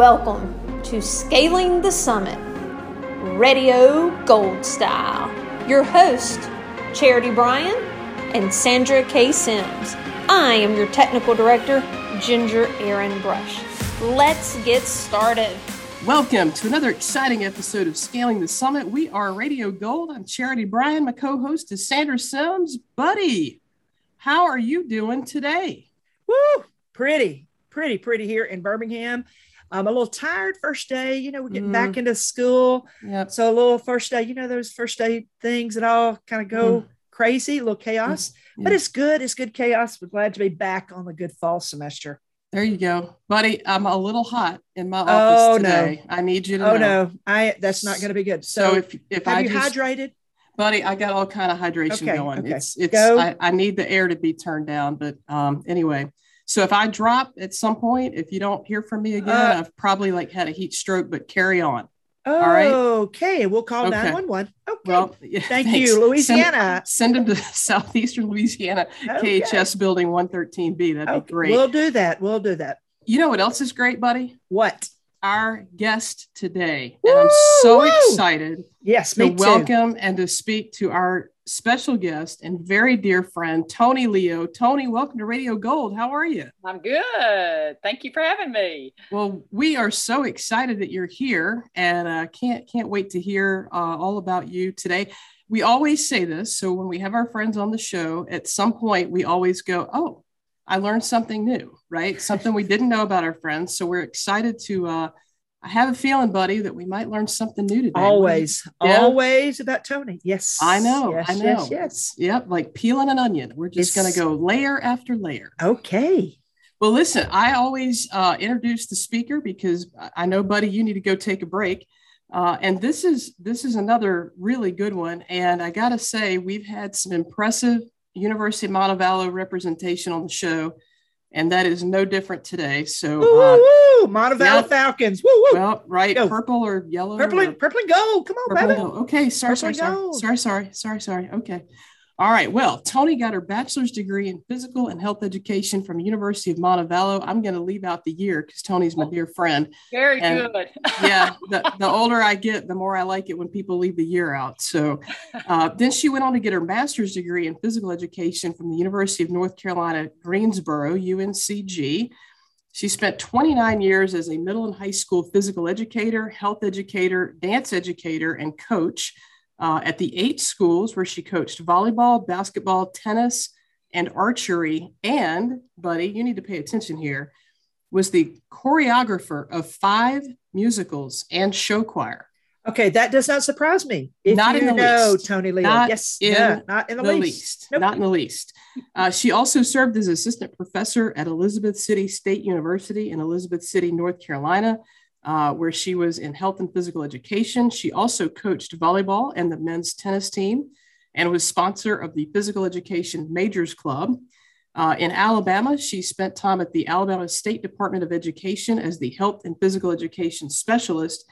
Welcome to Scaling the Summit, Radio Gold Style. Your host, Charity Bryan and Sandra K. Sims. I am your technical director, Ginger Aaron Brush. Let's get started. Welcome to another exciting episode of Scaling the Summit. We are Radio Gold. I'm Charity Bryan. My co host is Sandra Sims. Buddy, how are you doing today? Woo! Pretty, pretty, pretty here in Birmingham. I'm a little tired first day. You know, we're getting mm. back into school. Yep. So a little first day, you know, those first day things that all kind of go mm. crazy, a little chaos, mm. but it's good. It's good chaos. We're glad to be back on the good fall semester. There you go, buddy. I'm a little hot in my office oh, today. No. I need you to. Oh know. no, I that's not going to be good. So, so, if if have I you just, hydrated, buddy, I got all kind of hydration okay, going. Okay. It's it's. I, I, need the air to be turned down, but um anyway. So if I drop at some point, if you don't hear from me again, uh, I've probably like had a heat stroke. But carry on. Oh, all right. Okay, we'll call nine one one. Okay. Well, yeah, Thank thanks. you, Louisiana. Send, send them to southeastern Louisiana, okay. KHS Building 113B. That'd okay. be great. We'll do that. We'll do that. You know what else is great, buddy? What? Our guest today. Woo, and I'm so woo. excited yes, to welcome and to speak to our special guest and very dear friend, Tony Leo. Tony, welcome to Radio Gold. How are you? I'm good. Thank you for having me. Well, we are so excited that you're here and uh, can't can't wait to hear uh, all about you today. We always say this. So when we have our friends on the show, at some point we always go, oh, I learned something new, right? Something we didn't know about our friends. So we're excited to. Uh, I have a feeling, buddy, that we might learn something new today. Always, yeah. always about Tony. Yes, I know. Yes, I know. Yes, yes. Yep, like peeling an onion. We're just going to go layer after layer. Okay. Well, listen, I always uh, introduce the speaker because I know, buddy, you need to go take a break. Uh, and this is this is another really good one. And I got to say, we've had some impressive University of Montevallo representation on the show, and that is no different today. So, woo, uh, woo, Montevallo Falcons, woo, woo. Well, right, Go. purple or yellow, purple, or, purple and gold. Come on, baby. Okay, sorry, sorry, sorry, sorry, sorry, sorry, sorry. Okay. All right. Well, Tony got her bachelor's degree in physical and health education from University of Montevallo. I'm going to leave out the year because Tony's my dear friend. Very and good. yeah. The, the older I get, the more I like it when people leave the year out. So uh, then she went on to get her master's degree in physical education from the University of North Carolina, Greensboro, UNCG. She spent 29 years as a middle and high school physical educator, health educator, dance educator, and coach uh, at the eight schools where she coached volleyball, basketball, tennis, and archery. And, buddy, you need to pay attention here, was the choreographer of five musicals and show choir. Okay, that does not surprise me. If not in the know least. Tony Leo. Not yes, in yeah, not in the, the least. least. Nope. Not in the least. Uh, she also served as assistant professor at Elizabeth City State University in Elizabeth City, North Carolina, uh, where she was in health and physical education. She also coached volleyball and the men's tennis team and was sponsor of the Physical Education Majors Club. Uh, in Alabama, she spent time at the Alabama State Department of Education as the health and physical education specialist.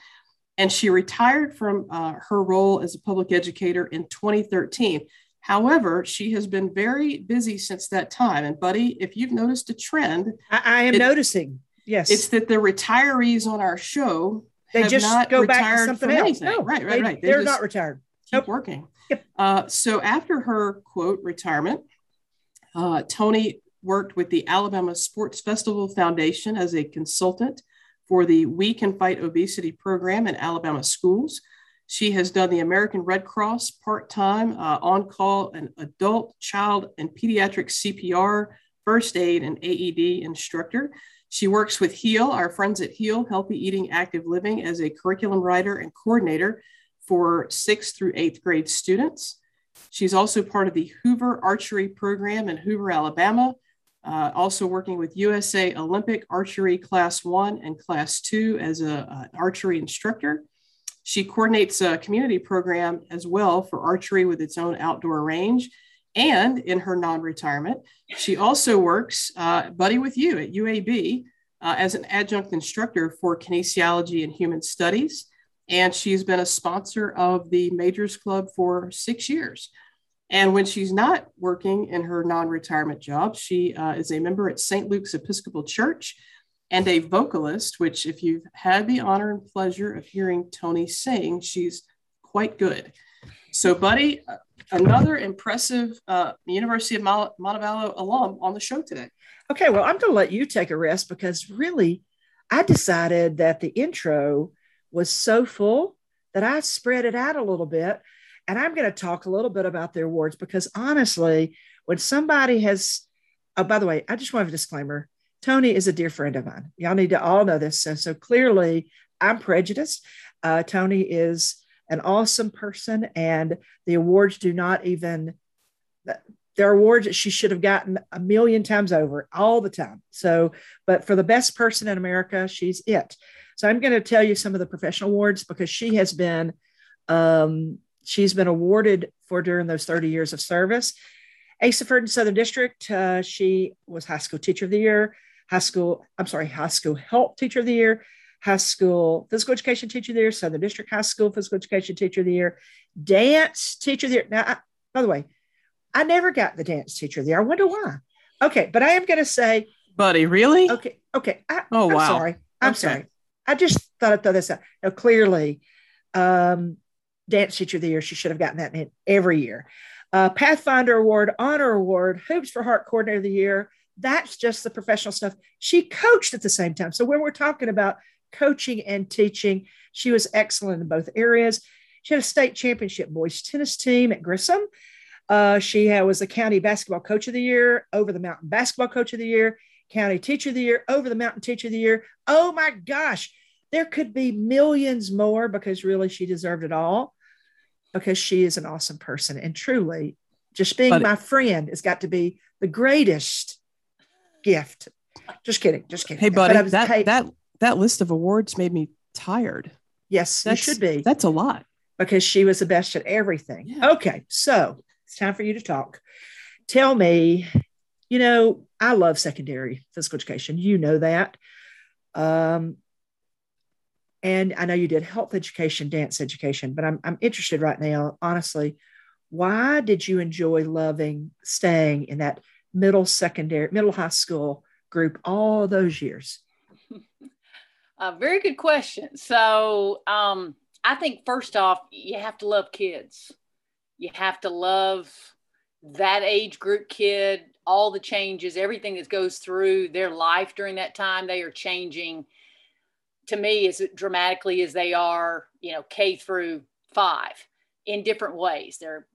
And she retired from uh, her role as a public educator in 2013. However, she has been very busy since that time. And, Buddy, if you've noticed a trend, I, I am it, noticing Yes. It's that the retirees on our show they just go back to something else. Anything. No, right, right, they, right. They are not retired. Keep nope. working. Yep. Uh, so after her quote retirement, uh, Tony worked with the Alabama Sports Festival Foundation as a consultant for the We Can Fight Obesity program in Alabama schools. She has done the American Red Cross part time, uh, on call, an adult, child, and pediatric CPR, first aid, and AED instructor. She works with HEAL, our friends at HEAL, Healthy Eating Active Living, as a curriculum writer and coordinator for sixth through eighth grade students. She's also part of the Hoover Archery Program in Hoover, Alabama, uh, also working with USA Olympic Archery Class 1 and Class 2 as an archery instructor. She coordinates a community program as well for archery with its own outdoor range and in her non retirement, she also works, uh, buddy, with you at UAB uh, as an adjunct instructor for kinesiology and human studies. And she's been a sponsor of the Majors Club for six years. And when she's not working in her non retirement job, she uh, is a member at St. Luke's Episcopal Church. and a vocalist, which, if you've had the honor and pleasure of hearing Tony sing, she's quite good. So, Buddy, another impressive uh, University of Montevallo alum on the show today. Okay, well, I'm going to let you take a rest because really, I decided that the intro was so full that I spread it out a little bit. And I'm going to talk a little bit about the awards because honestly, when somebody has, oh, by the way, I just want a disclaimer Tony is a dear friend of mine. Y'all need to all know this. So, so clearly, I'm prejudiced. Uh, Toni is an awesome person, and the awards do not even, there are awards that she should have gotten a million times over all the time. So, but for the best person in America, she's it. So, I'm going to tell you some of the professional awards because she has been, um, she's been awarded for during those 30 years of service. Asa Ferdinand Southern District, uh, she was High School Teacher of the Year high school, I'm sorry, high school health teacher of the year, high school physical education teacher of the year, Southern District High School physical education teacher of the year, dance teacher of the year. Now, I, by the way, I never got the dance teacher of the year. I wonder why. Okay, but I am going to say, buddy, really? Okay, okay. I, oh I'm wow. Sorry, I'm okay. sorry. I just thought I'd throw this out. Now, clearly, um, dance teacher of the year. She should have gotten that in every year. Uh, Pathfinder Award, Honor Award, Hoops for Heart Coordinator of the Year, that's just the professional stuff. She coached at the same time. So when we're talking about coaching and teaching, she was excellent in both areas. She had a state championship boys tennis team at Grissom. Uh, she had, was the county basketball coach of the year, over the mountain basketball coach of the year, county teacher of the year, over the mountain teacher of the year. Oh my gosh, there could be millions more because really she deserved it all because she is an awesome person. And truly, just being but, my friend has got to be the greatest gift. Just kidding. Just kidding. Hey, buddy, that, hey, that, that list of awards made me tired. Yes, that should be. That's a lot. Because she was the best at everything. Yeah. Okay. So it's time for you to talk. Tell me, you know, I love secondary physical education. You know that. Um, and I know you did health education, dance education, but I'm, I'm interested right now, honestly, why did you enjoy loving staying in that middle secondary, middle high school group all those years? A very good question. So um, I think first off, you have to love kids. You have to love that age group kid, all the changes, everything that goes through their life during that time. They are changing to me as dramatically as they are, you know, K through five in different ways. They're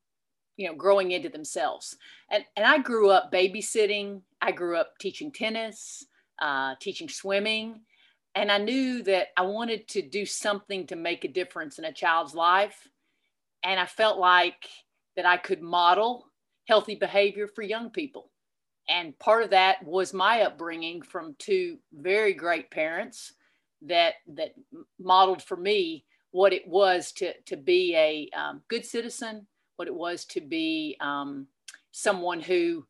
you know growing into themselves and and i grew up babysitting i grew up teaching tennis uh, teaching swimming and i knew that i wanted to do something to make a difference in a child's life and i felt like that i could model healthy behavior for young people and part of that was my upbringing from two very great parents that that modeled for me what it was to to be a um, good citizen what it was to be um, someone who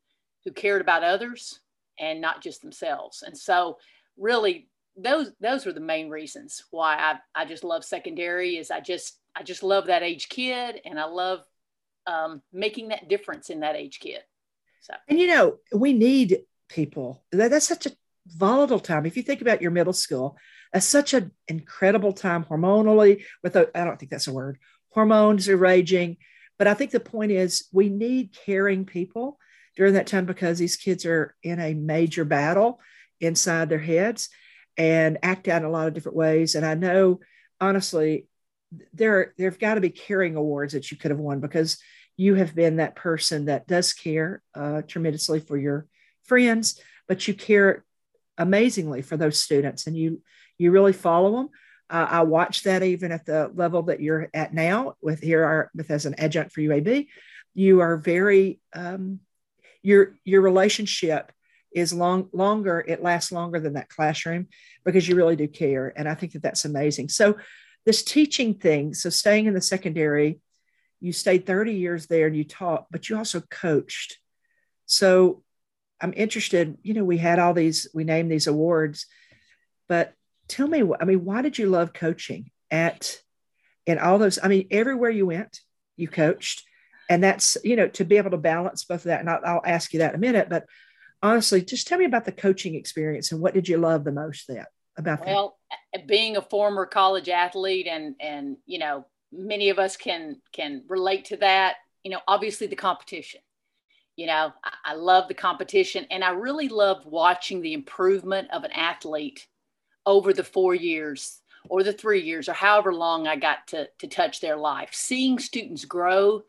who cared about others and not just themselves. And so, really, those those were the main reasons why I I just love secondary. Is I just I just love that age kid, and I love um, making that difference in that age kid. So, and you know, we need people. That, that's such a volatile time. If you think about your middle school, that's such an incredible time hormonally. With I don't think that's a word. Hormones are raging but I think the point is we need caring people during that time because these kids are in a major battle inside their heads and act out in a lot of different ways. And I know, honestly, there there've got to be caring awards that you could have won because you have been that person that does care uh, tremendously for your friends, but you care amazingly for those students, and you you really follow them. Uh, I watch that even at the level that you're at now with here are with as an adjunct for UAB. You are very um, your your relationship is long longer. It lasts longer than that classroom because you really do care, and I think that that's amazing. So this teaching thing, so staying in the secondary, you stayed 30 years there and you taught, but you also coached. So I'm interested. You know, we had all these, we named these awards, but tell me, I mean, why did you love coaching at in all those? I mean, everywhere you went, you coached, and that's you know to be able to balance both of that. And I'll, I'll ask you that in a minute, but honestly, just tell me about the coaching experience and what did you love the most that about that? well, that? being a former college athlete and and you know many of us can can relate to that. You know, obviously the competition. You know, I, I love the competition, and I really love watching the improvement of an athlete over the four years or the three years or however long I got to, to touch their life, seeing students grow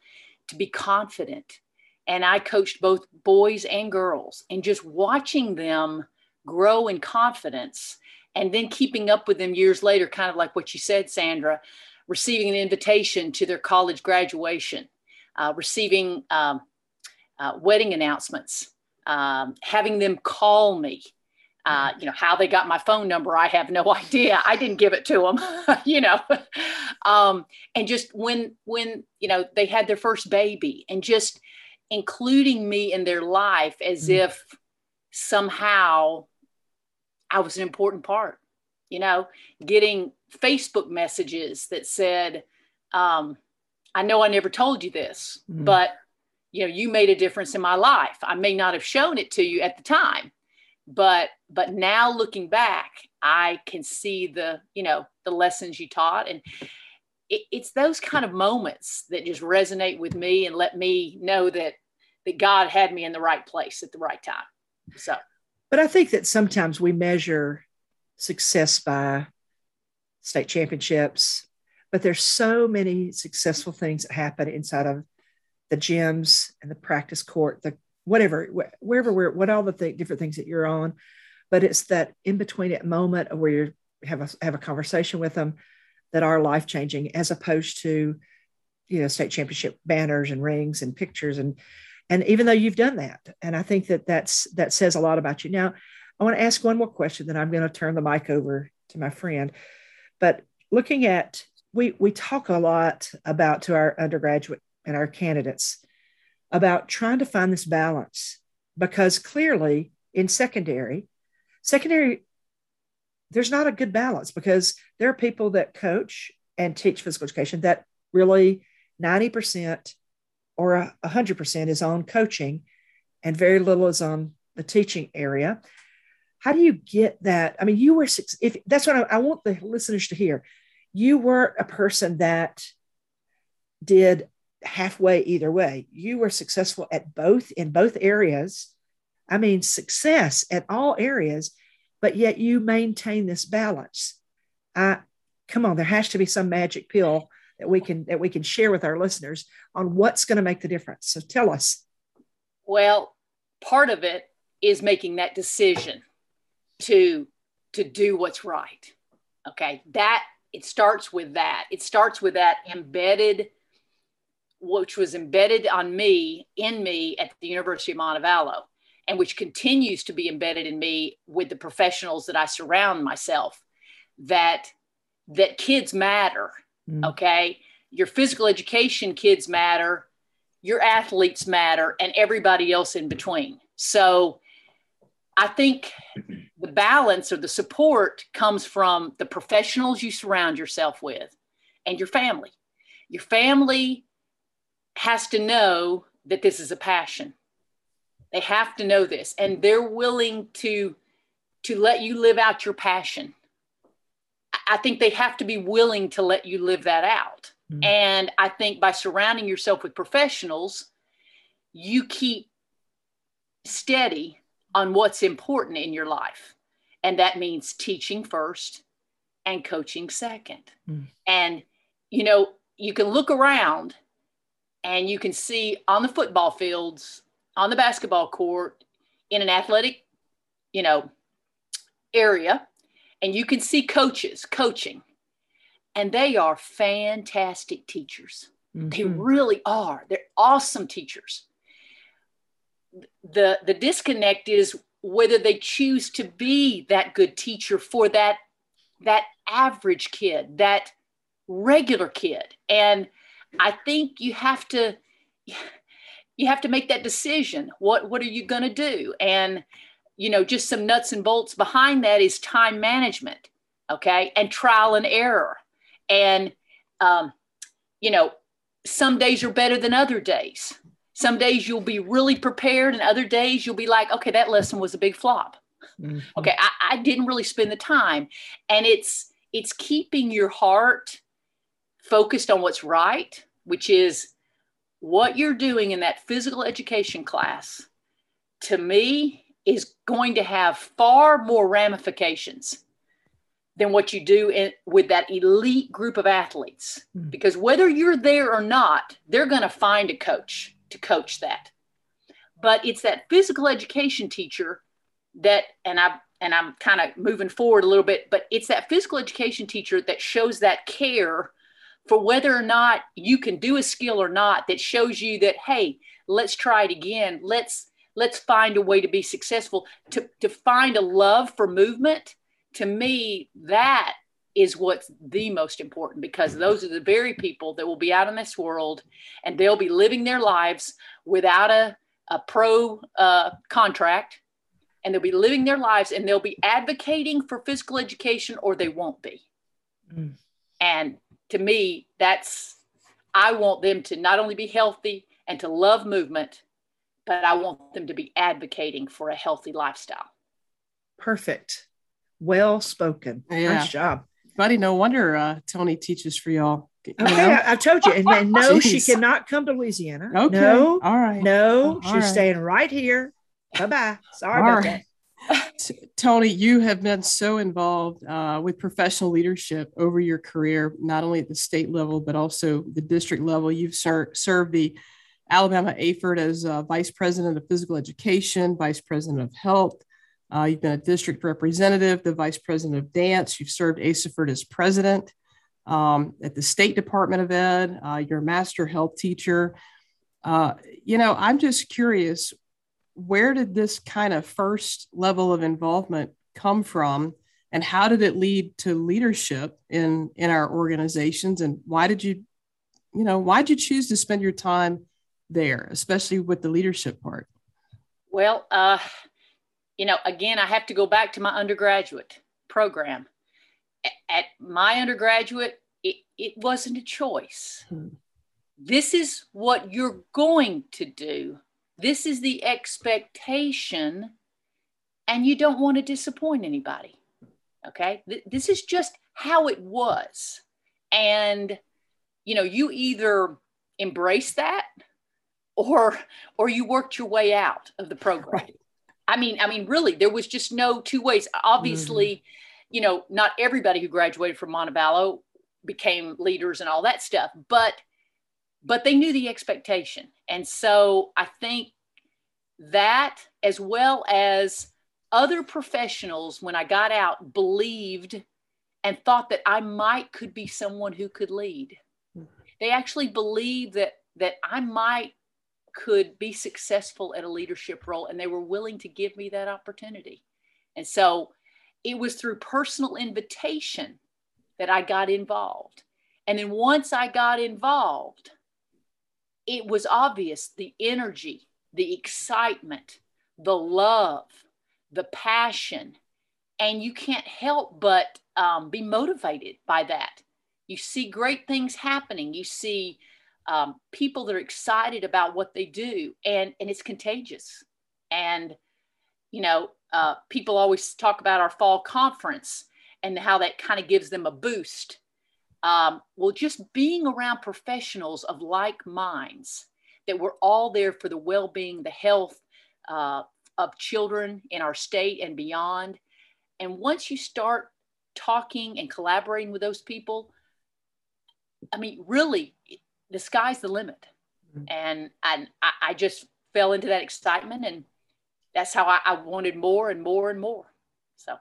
to be confident. And I coached both boys and girls, and just watching them grow in confidence and then keeping up with them years later, kind of like what you said, Sandra, receiving an invitation to their college graduation, uh, receiving um, uh, wedding announcements, um, having them call me. Uh, you know how they got my phone number i have no idea. I didn't give it to them you know. Um, and just when when you know they had their first baby and just including me in their life as mm. if somehow i was an important part you know getting facebook messages that said um, i know i never told you this mm. but you know you made a difference in my life i may not have shown it to you at the time but but now looking back i can see the you know the lessons you taught and it, it's those kind of moments that just resonate with me and let me know that that god had me in the right place at the right time so but i think that sometimes we measure success by state championships but there's so many successful things that happen inside of the gyms and the practice court the whatever, wherever we're, what all the th- different things that you're on. But it's that in between that moment where you have a, have a conversation with them that are life changing, as opposed to, you know, state championship banners and rings and pictures and and even though you've done that, and I think that that's that says a lot about you. Now, I want to ask one more question, then I'm going to turn the mic over to my friend. But looking at we we talk a lot about to our undergraduate and our candidates about trying to find this balance because clearly in secondary, secondary, there's not a good balance because there are people that coach and teach physical education that really 90% or 100% is on coaching and very little is on the teaching area. How do you get that? I mean, you were, if that's what I, I want the listeners to hear. You were a person that did halfway either way. You were successful at both in both areas. I mean, success at all areas, but yet you maintain this balance. I come on, there has to be some magic pill that we can that we can share with our listeners on what's going to make the difference. So tell us. Well, part of it is making that decision to to do what's right. Okay, that it starts with that. It starts with that embedded which was embedded on me, in me at the University of Montevallo, and which continues to be embedded in me with the professionals that I surround myself, that that kids matter. Mm. Okay. Your physical education kids matter, your athletes matter, and everybody else in between. So I think the balance or the support comes from the professionals you surround yourself with and your family. Your family has to know that this is a passion. They have to know this and they're willing to to let you live out your passion. I think they have to be willing to let you live that out. Mm-hmm. And I think by surrounding yourself with professionals, you keep steady on what's important in your life. And that means teaching first and coaching 2nd mm-hmm. And, you know, you can look around and you can see on the football fields, on the basketball court, in an athletic, you know, area, and you can see coaches coaching, and they are fantastic teachers. Mm-hmm. They really are. They're awesome teachers. The the disconnect is whether they choose to be that good teacher for that that average kid, that regular kid. And I think you have to you have to make that decision. What what are you going to do? And you know, just some nuts and bolts behind that is time management, okay, and trial and error. And um, you know, some days are better than other days. Some days you'll be really prepared, and other days you'll be like, okay, that lesson was a big flop. Mm-hmm. Okay, I, I didn't really spend the time. And it's it's keeping your heart focused on what's right, which is what you're doing in that physical education class, to me, is going to have far more ramifications than what you do in, with that elite group of athletes. Mm. Because whether you're there or not, they're going to find a coach to coach that. But it's that physical education teacher that, and I and I'm kind of moving forward a little bit, but it's that physical education teacher that shows that care for whether or not you can do a skill or not that shows you that hey let's try it again. Let's let's find a way to be successful. To, to find a love for movement to me that is what's the most important because those are the very people that will be out in this world and they'll be living their lives without a, a pro uh, contract and they'll be living their lives and they'll be advocating for physical education or they won't be. Mm. and to me, that's, I want them to not only be healthy and to love movement, but I want them to be advocating for a healthy lifestyle. Perfect. Well spoken. Yeah. Nice job. Buddy, no wonder uh, Tony teaches for y'all. Okay, I, I, told you. And, and no, she cannot come to Louisiana. Okay. No. All right. No, she's right. staying right here. Bye bye. Sorry All about right. that. Tony, you have been so involved uh, with professional leadership over your career, not only at the state level, but also the district level. You've ser- served the Alabama AFERT as uh, Vice President of Physical Education, Vice President of Health. Uh, you've been a district representative, the Vice President of Dance. You've served ASAHPERD as President um, at the State Department of Ed. Uh, you're a Master Health Teacher. Uh, you know, I'm just curious where did this kind of first level of involvement come from? And how did it lead to leadership in in our organizations? And why did you you know why did you choose to spend your time there especially with the leadership part? Well uh you know again i have to go back to my undergraduate program. At my undergraduate it, it wasn't a choice. Hmm. this is what you're going to do this is the expectation, and you don't want to disappoint anybody. Okay. This is just how it was. And, you know, you either embrace that or or you worked your way out of the program. Right. I mean, I mean, really, there was just no two ways. Obviously, mm-hmm. you know, not everybody who graduated from Montevallo became leaders and all that stuff, but but they knew the expectation. And so I think that, as well as other professionals, when I got out, believed and thought that I might could be someone who could lead. Mm-hmm. They actually believed that that I might could be successful at a leadership role and they were willing to give me that opportunity. And so it was through personal invitation that I got involved. And then once I got involved, it was obvious the energy, the excitement, the love, the passion. And you can't help but um, be motivated by that. You see great things happening. You see um, people that are excited about what they do, and, and it's contagious. And, you know, uh, people always talk about our fall conference and how that kind of gives them a boost. Um, well, just being around professionals of like minds that we're all there for the well being, the health uh, of children in our state and beyond. And once you start talking and collaborating with those people, I mean, really, the sky's the limit. Mm-hmm. And, and I, I, just fell into that excitement, and that's how I, I wanted more and more and more. So.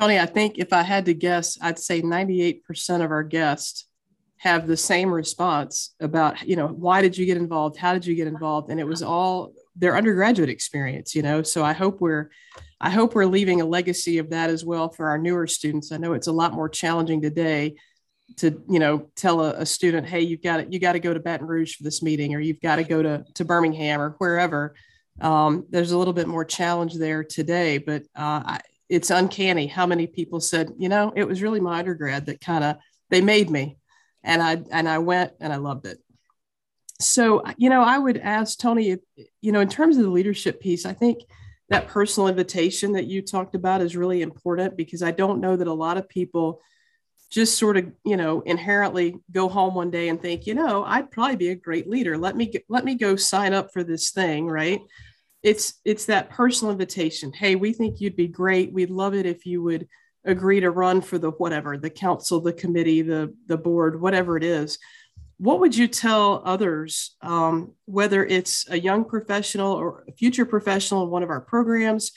Tony, I think if I had to guess, I'd say 98% of our guests have the same response about you know why did you get involved? How did you get involved? And it was all their undergraduate experience you know? So i hope we're i hope we're leaving a legacy of that as well for our newer students. I know it's a lot more challenging today to you know tell a, a student hey you've got to you got to go to baton rouge for this meeting or you've got to go to to birmingham or wherever. Um, there's a little bit more challenge there today but uh, I, it's uncanny how many people said you know it was really my undergrad that kind of they made me. And I and I went and I loved it. so you know, I would ask Tony, if, you know, in terms of the leadership piece, I think that personal invitation that you talked about is really important because I don't know that a lot of people just sort of you know inherently go home one day and think you know i'd probably be a great leader. Let me let me go sign up for this thing right it's it's that personal invitation. Hey we think you'd be great. We'd love it if you would agree to run for the whatever the council the committee the the board whatever it is. What would you tell others um, whether it's a young professional or a future professional in one of our programs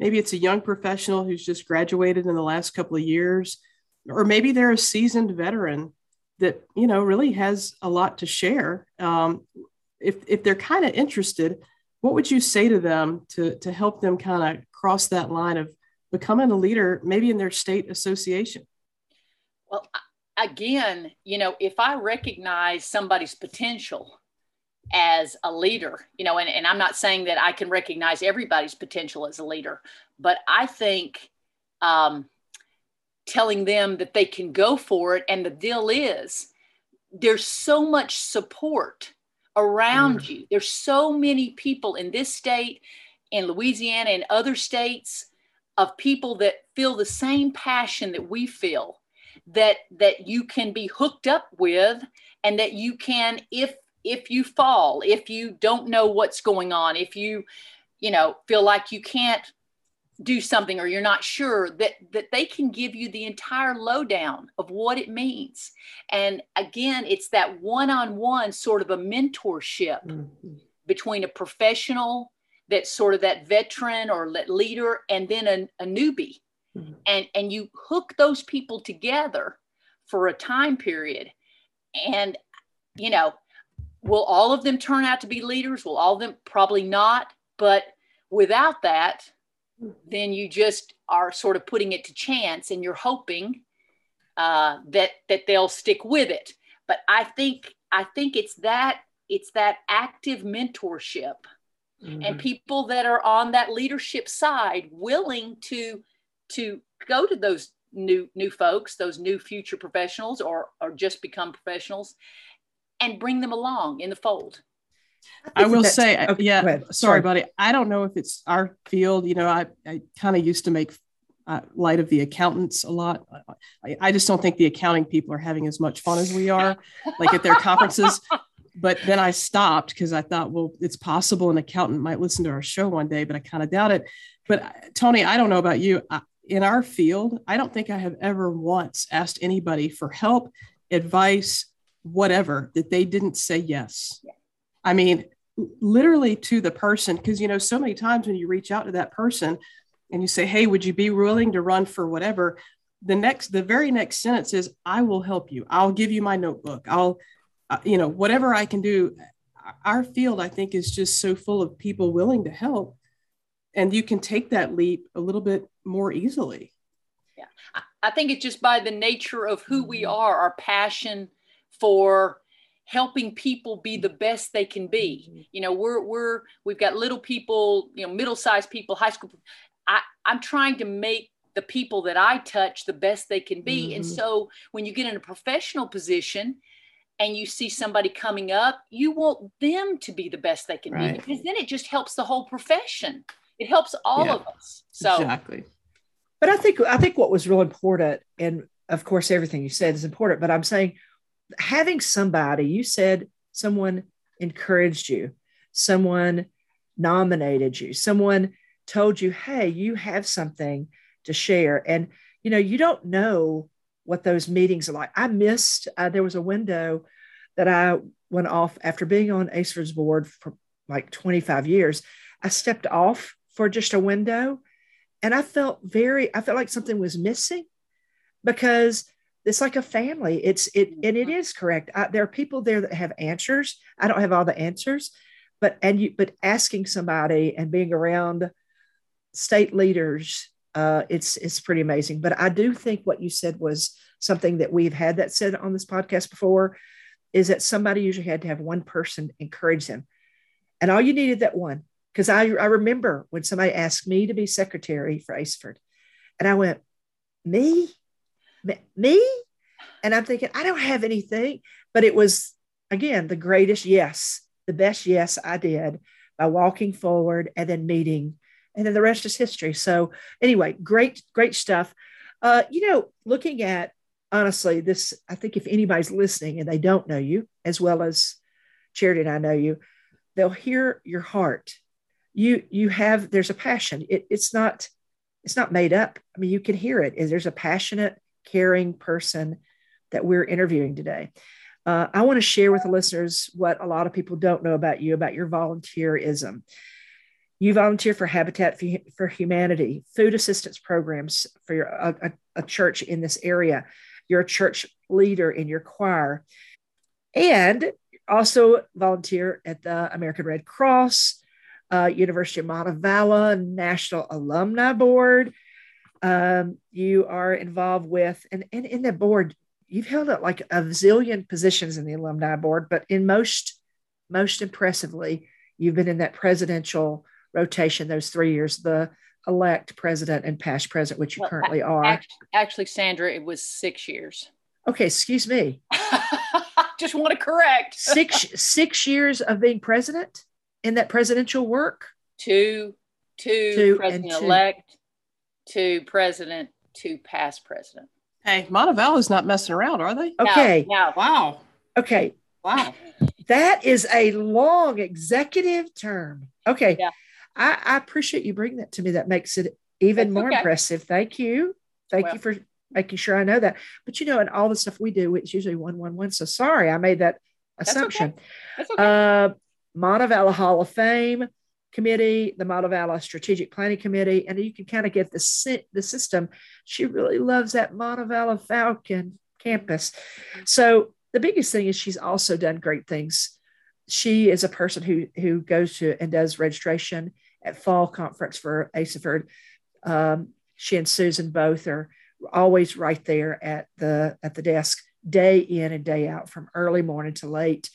maybe it's a young professional who's just graduated in the last couple of years or maybe they're a seasoned veteran that you know really has a lot to share. Um, if if they're kind of interested what would you say to them to to help them kind of cross that line of becoming a leader maybe in their state association well again you know if i recognize somebody's potential as a leader you know and, and i'm not saying that i can recognize everybody's potential as a leader but i think um, telling them that they can go for it. And the deal is, there's so much support around mm. you. There's so many people in this state, in Louisiana, and other states of people that feel the same passion that we feel that that you can be hooked up with and that you can if if you fall if you don't know what's going on if you you know feel like you can't do something or you're not sure that that they can give you the entire lowdown of what it means. And again it's that one-on-one sort of a mentorship mm-hmm. between a professional that's sort of that veteran or leader and then a, a newbie. Mm-hmm. and and you hook those people together for a time period. And you know will all of them turn out to be leaders? Will all of them? Probably not. But without that then you just are sort of putting it to chance and you're hoping uh, that that they'll stick with it but i think i think it's that it's that active mentorship mm-hmm. and people that are on that leadership side willing to to go to those new new folks those new future professionals or or just become professionals and bring them along in the fold I, will say, okay, yeah, sorry, sorry, buddy. I don't know if it's our field. You know, I, I kind of used to make uh, light of the accountants a lot. I, I, just don't think the accounting people are having as much fun as we are, like at their conferences. But then I stopped because I thought, well, it's possible an accountant might listen to our show one day, but I kind of doubt it. But uh, Tony, I don't know about you. I, in our field, I don't think I have ever once asked anybody for help, advice, whatever, that they didn't say yes. Yeah. I mean, literally to the person, because, you know, so many times when you reach out to that person and you say, Hey, would you be willing to run for whatever? The next, the very next sentence is, I will help you. I'll give you my notebook. I'll, uh, you know, whatever I can do. Our field, I think, is just so full of people willing to help. And you can take that leap a little bit more easily. Yeah. I think it's just by the nature of who we mm-hmm. are, our passion for helping people be the best they can be mm-hmm. you know we're we're we've got little people you know middle-sized people high school i i'm trying to make the people that i touch the best they can be mm-hmm. and so when you get in a professional position and you see somebody coming up you want them to be the best they can right. be because then it just helps the whole profession it helps all yeah, of us so exactly but i think i think what was real important and of course everything you said is important but i'm saying having somebody, you said someone encouraged you, someone nominated you, someone told you, hey, you have something to share. And, you know, you don't know what those meetings are like. I missed, uh, there was a window that I went off after being on ACER's board for like 25 years. I stepped off for just a window and I felt very, I felt like something was missing because it's like a family. It's it and it is correct. I, there are people there that have answers. I don't have all the answers but and you but asking somebody and being around state leaders uh, it's it's pretty amazing. But i do think what you said was something that we've had that said on this podcast before is that somebody usually had to have one person encourage them. And all you needed that one because I, I remember when somebody asked me to be secretary for ASAHPERD and i went me me and i'm thinking i don't have anything but it was again the greatest yes, the best yes I did by walking forward and then meeting, and then the rest is history. So anyway, great, great stuff. Uh, you know, looking at honestly, this I think if anybody's listening and they don't know you as well as Charity and I know you, they'll hear your heart. You you have there's a passion. It, it's not it's not made up. I mean, you can hear it. And There's a passionate, caring person that we're interviewing today. Uh, I want to share with the listeners what a lot of people don't know about you, about your volunteerism. You volunteer for Habitat for Humanity, food assistance programs for your, a, a church in this area. You're a church leader in your choir, and also volunteer at the American Red Cross, uh, University of Montevallo National Alumni Board. Um, you are involved with, and, and in the board, you've held up like a zillion positions in the alumni board, but in most, most impressively, you've been in that presidential rotation those three years, the elect president and past president, which you well, currently are. Actually, actually, Sandra, it was six years. Okay, excuse me. Just want to correct. six six years of being president in that presidential work. Two, two, two president elect, two president, to past president. Hey, Montevallo's not messing around, are they? Okay. No, no. Wow. Okay. Wow. That is a long executive term. Okay. Yeah. I, I appreciate you bringing that to me. That makes it even That's more okay. impressive. Thank you. Thank well, you for making sure I know that. But you know, in all the stuff we do, it's usually one, one, one. So sorry, I made that assumption. That's okay. That's okay. Uh, Montevallo Hall of Fame committee, the Montevallo Strategic Planning Committee, and you can kind of get the the system. She really loves that Montevallo Falcon campus. So the biggest thing is she's also done great things. She is a person who who goes to and does registration at fall conference for ASAHPERD. Um, she and Susan both are always right there at the at the desk day in and day out from early morning to late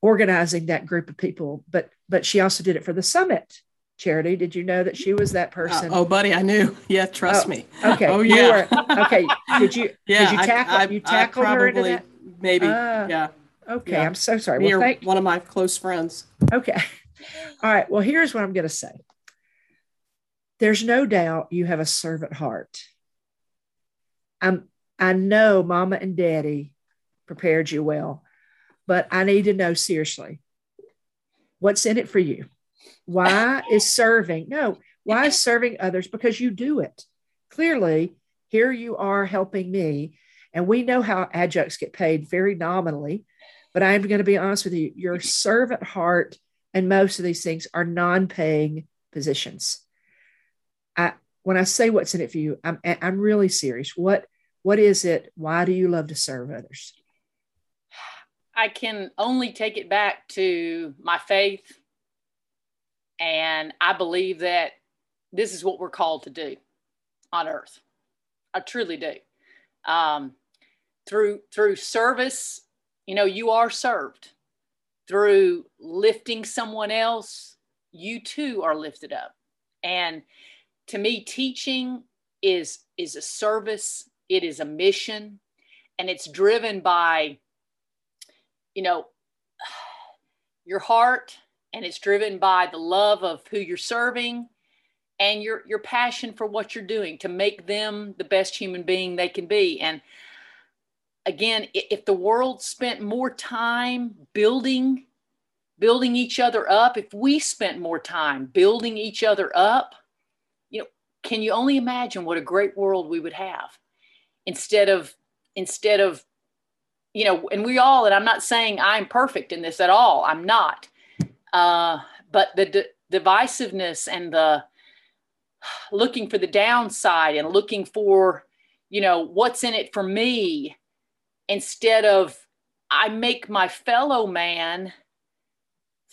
organizing that group of people but but she also did it for the summit charity. Did you know that she was that uh, person? uh, oh buddy i knew. Yeah trust oh, me. okay. Oh yeah. were, okay. Did you yeah did you tackle I, I, you tackled probably, her into that? maybe uh, yeah. okay yeah. i'm so sorry. Well, thank- one of my close friends. Okay. All right well here's what i'm going to say. There's no doubt you have a servant heart. I'm I know mama and daddy prepared you well, but I need to know seriously what's in it for you? Why is serving? No, why is serving others? Because you do it. Clearly, here you are helping me, and we know how adjuncts get paid very nominally. But I'm going to be honest with you, your servant heart and most of these things are non-paying positions. I when I say what's in it for you, I'm I'm really serious. What what is it? Why do you love to serve others? I can only take it back to my faith. And I believe that this is what we're called to do on earth. I truly do. Um, through through service, you know, you are served. Through lifting someone else, you too are lifted up. And to me, teaching is is a service it is a mission and it's driven by you know your heart and it's driven by the love of who you're serving and your your passion for what you're doing to make them the best human being they can be. And again if the world spent more time building building each other up if we spent more time building each other up you know can you only imagine what a great world we would have instead of instead of you know and we all and i'm not saying i'm perfect in this at all i'm not. Uh, but the d- divisiveness and the looking for the downside and looking for you know what's in it for me instead of i make my fellow man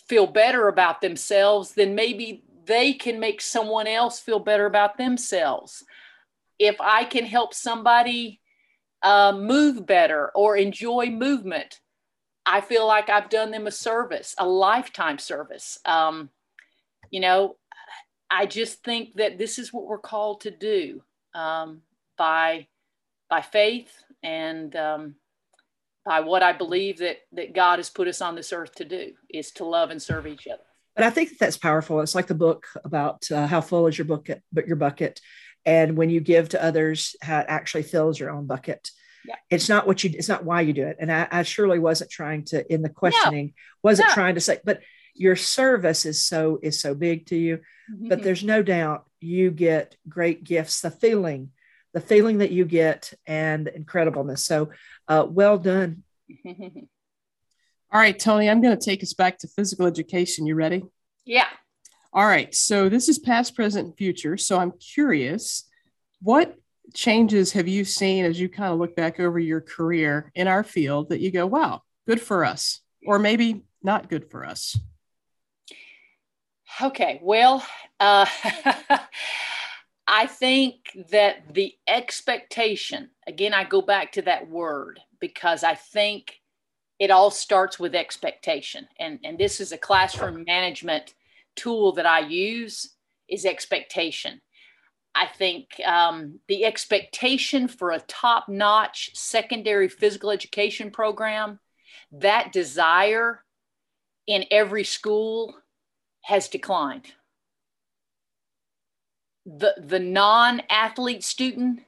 feel better about themselves then maybe they can make someone else feel better about themselves. If I can help somebody uh, move better or enjoy movement, I feel like I've done them a service, a lifetime service. Um, you know, I just think that this is what we're called to do um, by by faith and um, by what I believe that that God has put us on this earth to do is to love and serve each other. But I think that that's powerful. It's like the book about uh, how full is your bucket, but your bucket, and when you give to others, how it actually fills your own bucket. Yeah. It's not what you. It's not why you do it. And I, I surely wasn't trying to in the questioning. No. Wasn't no. trying to say, but your service is so is so big to you. Mm-hmm. But there's no doubt you get great gifts. The feeling, the feeling that you get, and incredibleness. So, uh, well done. All right, Tony, I'm going to take us back to physical education. You ready? Yeah. All right. So this is past, present, and future. So I'm curious, what changes have you seen as you kind of look back over your career in our field that you go, wow, good for us, or maybe not good for us? Okay. Well, uh, I think that the expectation, again, I go back to that word because I think it all starts with expectation. And, and this is a classroom management tool that I use is expectation. I think um, the expectation for a top notch secondary physical education program, that desire in every school has declined. The, the non athlete student,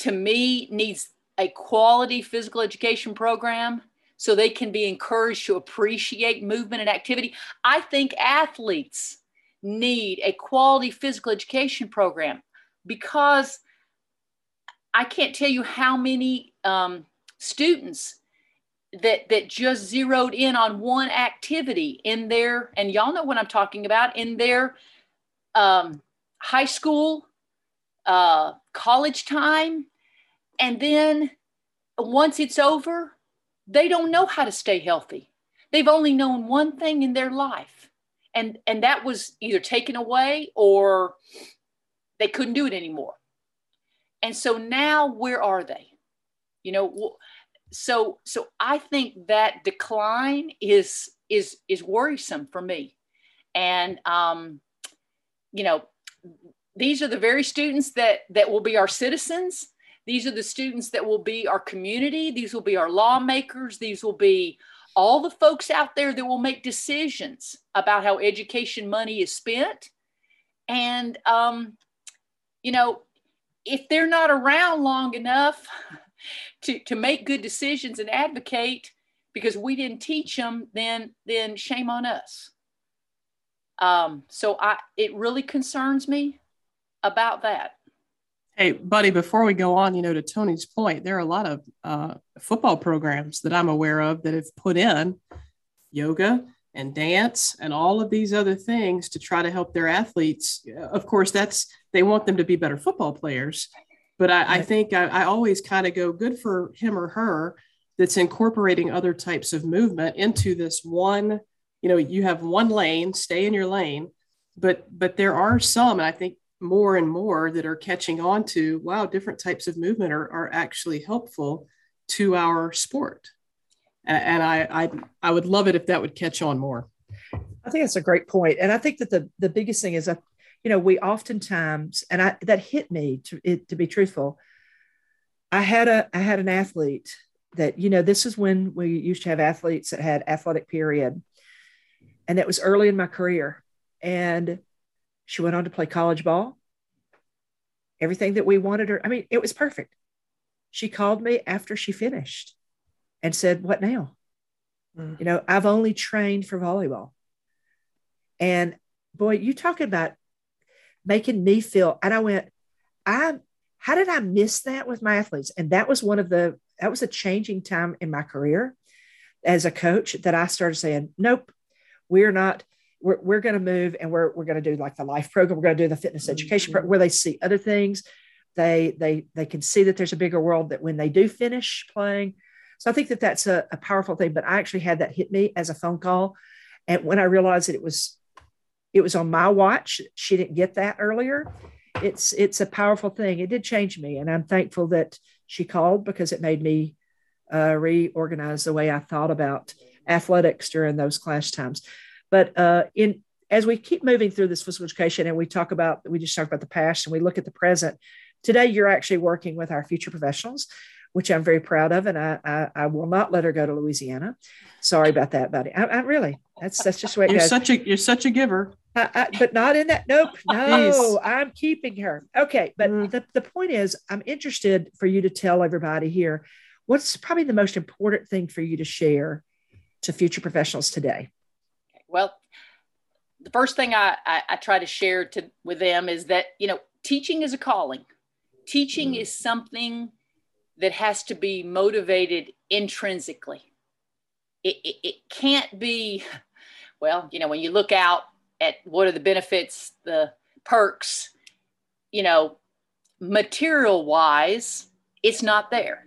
to me, needs a quality physical education program so they can be encouraged to appreciate movement and activity. I think athletes need a quality physical education program because I can't tell you how many um, students that that just zeroed in on one activity in their and y'all know what I'm talking about in their um, high school, uh, college time, and then once it's over, they don't know how to stay healthy. They've only known one thing in their life. And, and that was either taken away or they couldn't do it anymore. And so now where are they? You know, so so I think that decline is is is worrisome for me. And um, you know, these are the very students that that will be our citizens these are the students that will be our community. These will be our lawmakers. These will be all the folks out there that will make decisions about how education money is spent. And, um, you know, if they're not around long enough to, to make good decisions and advocate because we didn't teach them, then, then shame on us. Um, so I, it really concerns me about that. Hey, buddy, before we go on, you know, to Tony's point, there are a lot of uh, football programs that I'm aware of that have put in yoga and dance and all of these other things to try to help their athletes. Of course, that's they want them to be better football players. But I, I think I, I always kind of go good for him or her that's incorporating other types of movement into this one. You know, you have one lane, stay in your lane. But but there are some, and I think more and more that are catching on to wow different types of movement are, are actually helpful to our sport. And I, I i would love it if that would catch on more. I think that's a great point. And i think that the the biggest thing is that you know we oftentimes and i that hit me to it, to be truthful. I had a i had an athlete that you know this is when we used to have athletes that had athletic period. And that was early in my career. And she went on to play college ball. Everything that we wanted her. I mean, it was perfect. She called me after she finished and said, What now? Mm. You know, I've only trained for volleyball. And boy, you talking about making me feel, and I went, I, how did I miss that with my athletes? And that was one of the, that was a changing time in my career as a coach that I started saying, nope, we're not, we're, we're going to move and we're, we're going to do like the life program we're going to do the fitness education program, where they see other things they they they can see that there's a bigger world that when they do finish playing. So i think that that's a, a powerful thing but i actually had that hit me as a phone call. And when i realized that it was it was on my watch she didn't get that earlier it's it's a powerful thing. It did change me and i'm thankful that she called because it made me uh, reorganize the way i thought about athletics during those class times but uh, in as we keep moving through this physical education and we talk about we just talk about the past and we look at the present today you're actually working with our future professionals which I'm very proud of, and I I, I will not let her go to Louisiana. Sorry about that, buddy. I, I really that's that's just what you're such a you're such a giver. I, I, but not in that. Nope. No, I'm keeping her. Okay. But mm. the, the point is, I'm interested for you to tell everybody here what's probably the most important thing for you to share to future professionals today. Well, the first thing I, I, I try to share to with them is that you know teaching is a calling. Teaching mm. is something that has to be motivated intrinsically. It, it, it can't be, well, you know, when you look out at what are the benefits, the perks, you know, material wise, it's not there.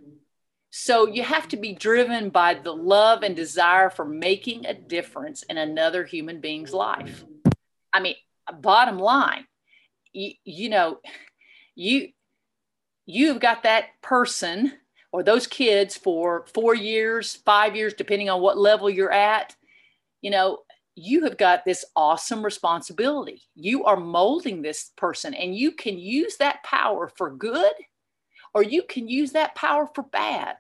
So you have to be driven by the love and desire for making a difference in another human being's life. I mean, bottom line, you, you know, you you've got that person or those kids for four years, five years, depending on what level you're at. You know, you have got this awesome responsibility. You are molding this person, and you can use that power for good or you can use that power for bad.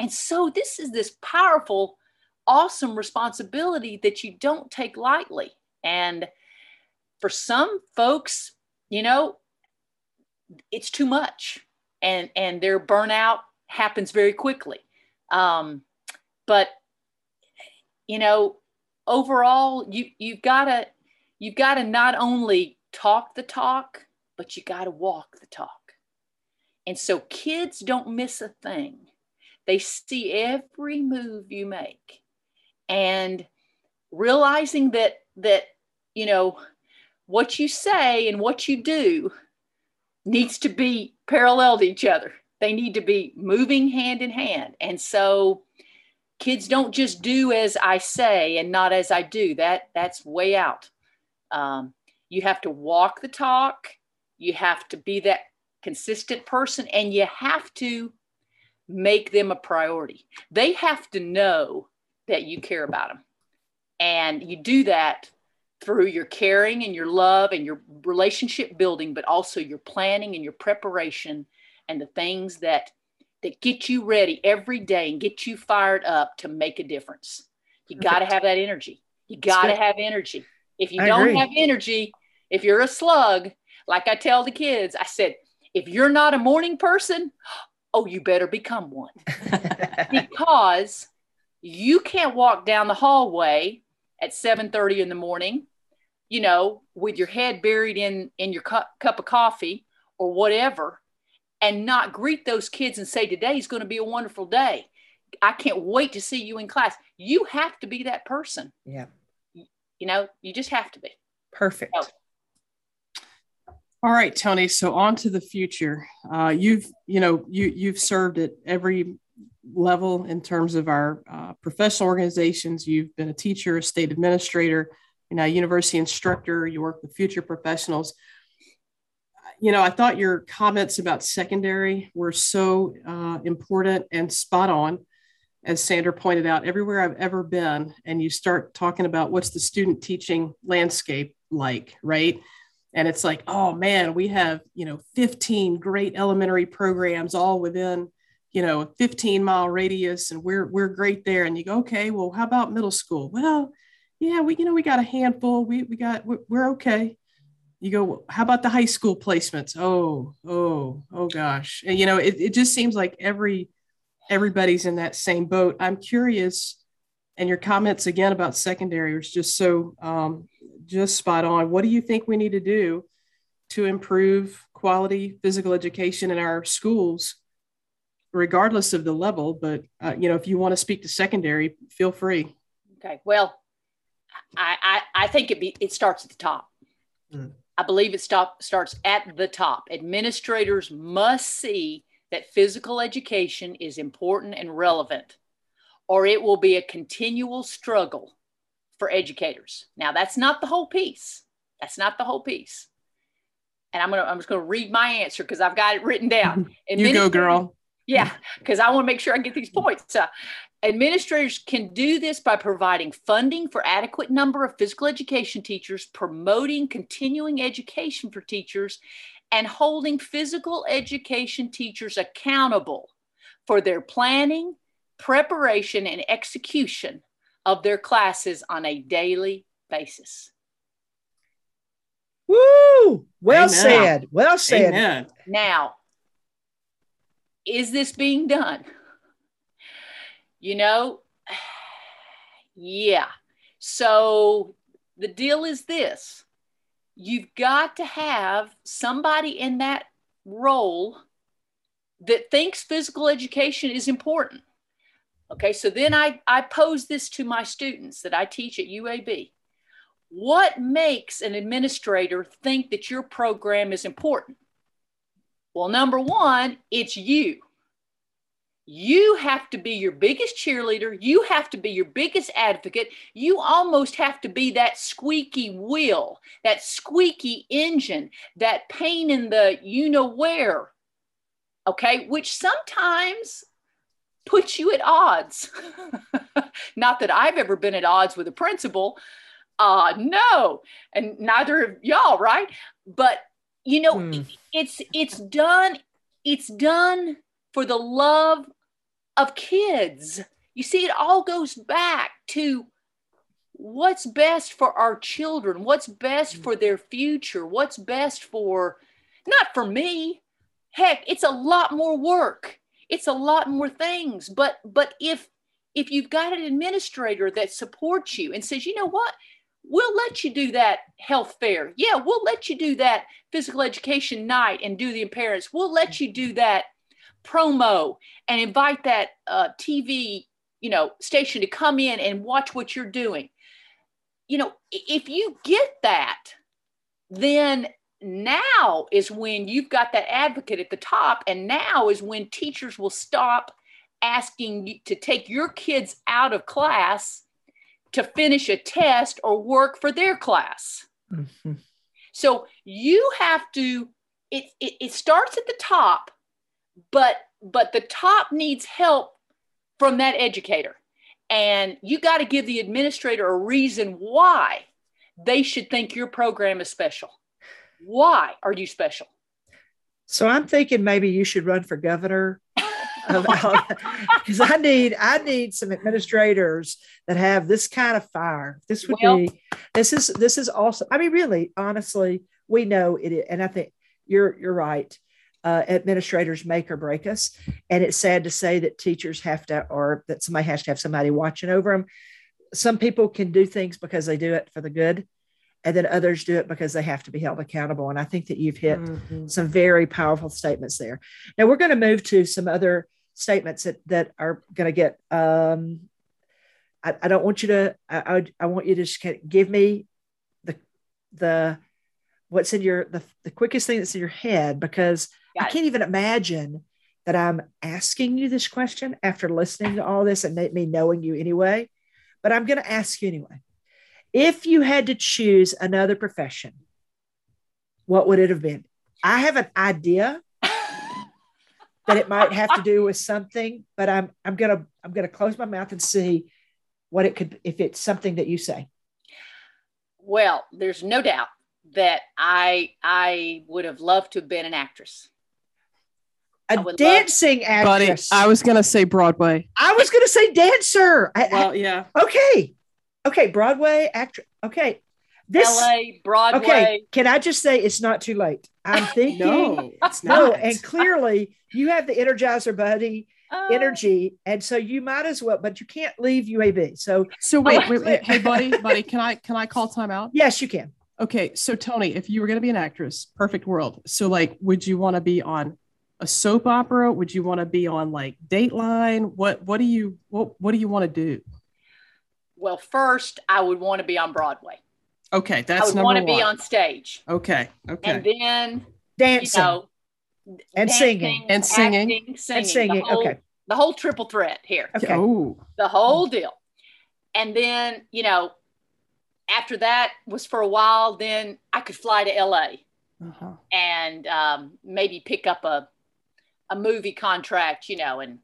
And so, this is this powerful, awesome responsibility that you don't take lightly. And for some folks, you know, it's too much, and and their burnout happens very quickly. Um, but you know, overall you you've got to you've got to not only talk the talk but you got to walk the talk and so kids don't miss a thing they see every move you make and realizing that that you know what you say and what you do needs to be parallel to each other they need to be moving hand in hand and so kids don't just do as I say and not as I do. That that's way out. Um, you have to walk the talk. You have to be that consistent person, and you have to make them a priority. They have to know that you care about them, and you do that through your caring and your love and your relationship building, but also your planning and your preparation and the things that that get you ready every day and get you fired up to make a difference. You got to have that energy. You got to have energy. If you I don't agree. have energy, if you're a slug, like I tell the kids, I said, if you're not a morning person, oh, you better become one. because you can't walk down the hallway at 7:30 in the morning, you know, with your head buried in in your cup, cup of coffee or whatever and not greet those kids and say, Today is going to be a wonderful day. I can't wait to see you in class. You have to be that person. Yeah. You know, you just have to be. Perfect. So, all right, Tony. So on to the future. Uh, you've, you know, you you've served at every level in terms of our uh, professional organizations. You've been a teacher, a state administrator, you know, university instructor. You work with future professionals you know, I thought your comments about secondary were so uh, important and spot on. As Sandra pointed out, everywhere I've ever been, and you start talking about what's the student teaching landscape like, right? And it's like, oh man, we have, you know, 15 great elementary programs all within, you know, a 15 mile radius, and we're we're great there. And you go, okay, well, how about middle school? Well, yeah, we, you know, we got a handful. We we got we're okay you go how about the high school placements oh oh oh gosh and, you know it, it just seems like every everybody's in that same boat i'm curious and your comments again about secondary was just so um, just spot on what do you think we need to do to improve quality physical education in our schools regardless of the level but uh, you know if you want to speak to secondary feel free okay well i i, I think it be it starts at the top mm. I believe it stop, starts at the top. Administrators must see that physical education is important and relevant, or it will be a continual struggle for educators. Now, that's not the whole piece. That's not the whole piece. And I'm gonna I'm just gonna read my answer because I've got it written down. you go, girl. Yeah, because I want to make sure I get these points. Uh, administrators can do this by providing funding for adequate number of physical education teachers, promoting continuing education for teachers, and holding physical education teachers accountable for their planning, preparation, and execution of their classes on a daily basis. Woo! Well Amen. said. Well said. Amen. Now, is this being done? You know, yeah. So the deal is this you've got to have somebody in that role that thinks physical education is important. Okay, so then I, I pose this to my students that I teach at UAB. What makes an administrator think that your program is important? Well, number one, it's you. You have to be your biggest cheerleader. You have to be your biggest advocate. You almost have to be that squeaky wheel, that squeaky engine, that pain in the you know where. Okay, which sometimes puts you at odds. Not that I've ever been at odds with a principal. Uh no, and neither of y'all, right? But you know, Hmm. it's it's done it's done for the love of kids. You see, it all goes back to what's best for our children, what's best for their future, what's best for not for me. Heck, it's a lot more work. It's a lot more things. But but if if you've got an administrator that supports you and says, you know what, we'll let you do that health fair. Yeah, we'll let you do that physical education night and do the parents. We'll let you do that promo and invite that uh, TV, you know, station to come in and watch what you're doing. You know, if you get that, then now is when you've got that advocate at the top, and now is when teachers will stop asking you to take your kids out of class to finish a test or work for their class. Mhm. So you have to. It, it it starts at the top, but but the top needs help from that educator, and you got to give the administrator a reason why they should think your program is special. Why are you special? So I'm thinking maybe you should run for governor. Because I need I need some administrators that have this kind of fire. This would Well- be this is this is awesome. I mean, really, honestly, we know it, is- and I think you're you're right. Uh, administrators make or break us, and it's sad to say that teachers have to, or that somebody has to have somebody watching over them. Some people can do things because they do it for the good, and then others do it because they have to be held accountable. And I think that you've hit Mhm. some very powerful statements there. Now we're going to move to some other statements that, that are going to get. Um, I, I don't want you to. I, I, I want you to just give me the the what's in your the, the quickest thing that's in your head because I it. can't even imagine that I'm asking you this question after listening to all this and me knowing you anyway. But I'm going to ask you anyway. If you had to choose another profession, what would it have been? I have an idea that it might have to do with something, but I'm I'm gonna I'm gonna close my mouth and see what it could if it's something that you say. Well, there's no doubt that I I would have loved to have been an actress. I A would love- dancing Buddy, actress. I was gonna say Broadway. I was gonna say dancer. I- I- Well, yeah. okay, okay, Broadway actress. Okay, this. LA, Broadway. Okay, can I just say it's not too late? I'm thinking. No, it's No, not. and clearly you have the Energizer Buddy Oh, energy, and so you might as well. But you can't leave UAB. So so wait, wait, wait, hey, buddy, buddy, can I can I call time out? yes, you can. Okay, so Tony, if you were going to be an actress, perfect world. So, like, would you want to be on a soap opera? Would you want to be on like Dateline? What What do you what What do you want to do? Well, first I would want to be on Broadway. Okay, I that's would number want to one. be on stage, okay, okay. and then Dancing you know, and singing. And singing. acting, singing, and singing. The whole, Okay, the whole triple threat here, okay. Oh, the whole deal. And then you know, after that was for a while. Then I could fly to LA. uh-huh. and um, maybe pick up a a movie contract, you know, and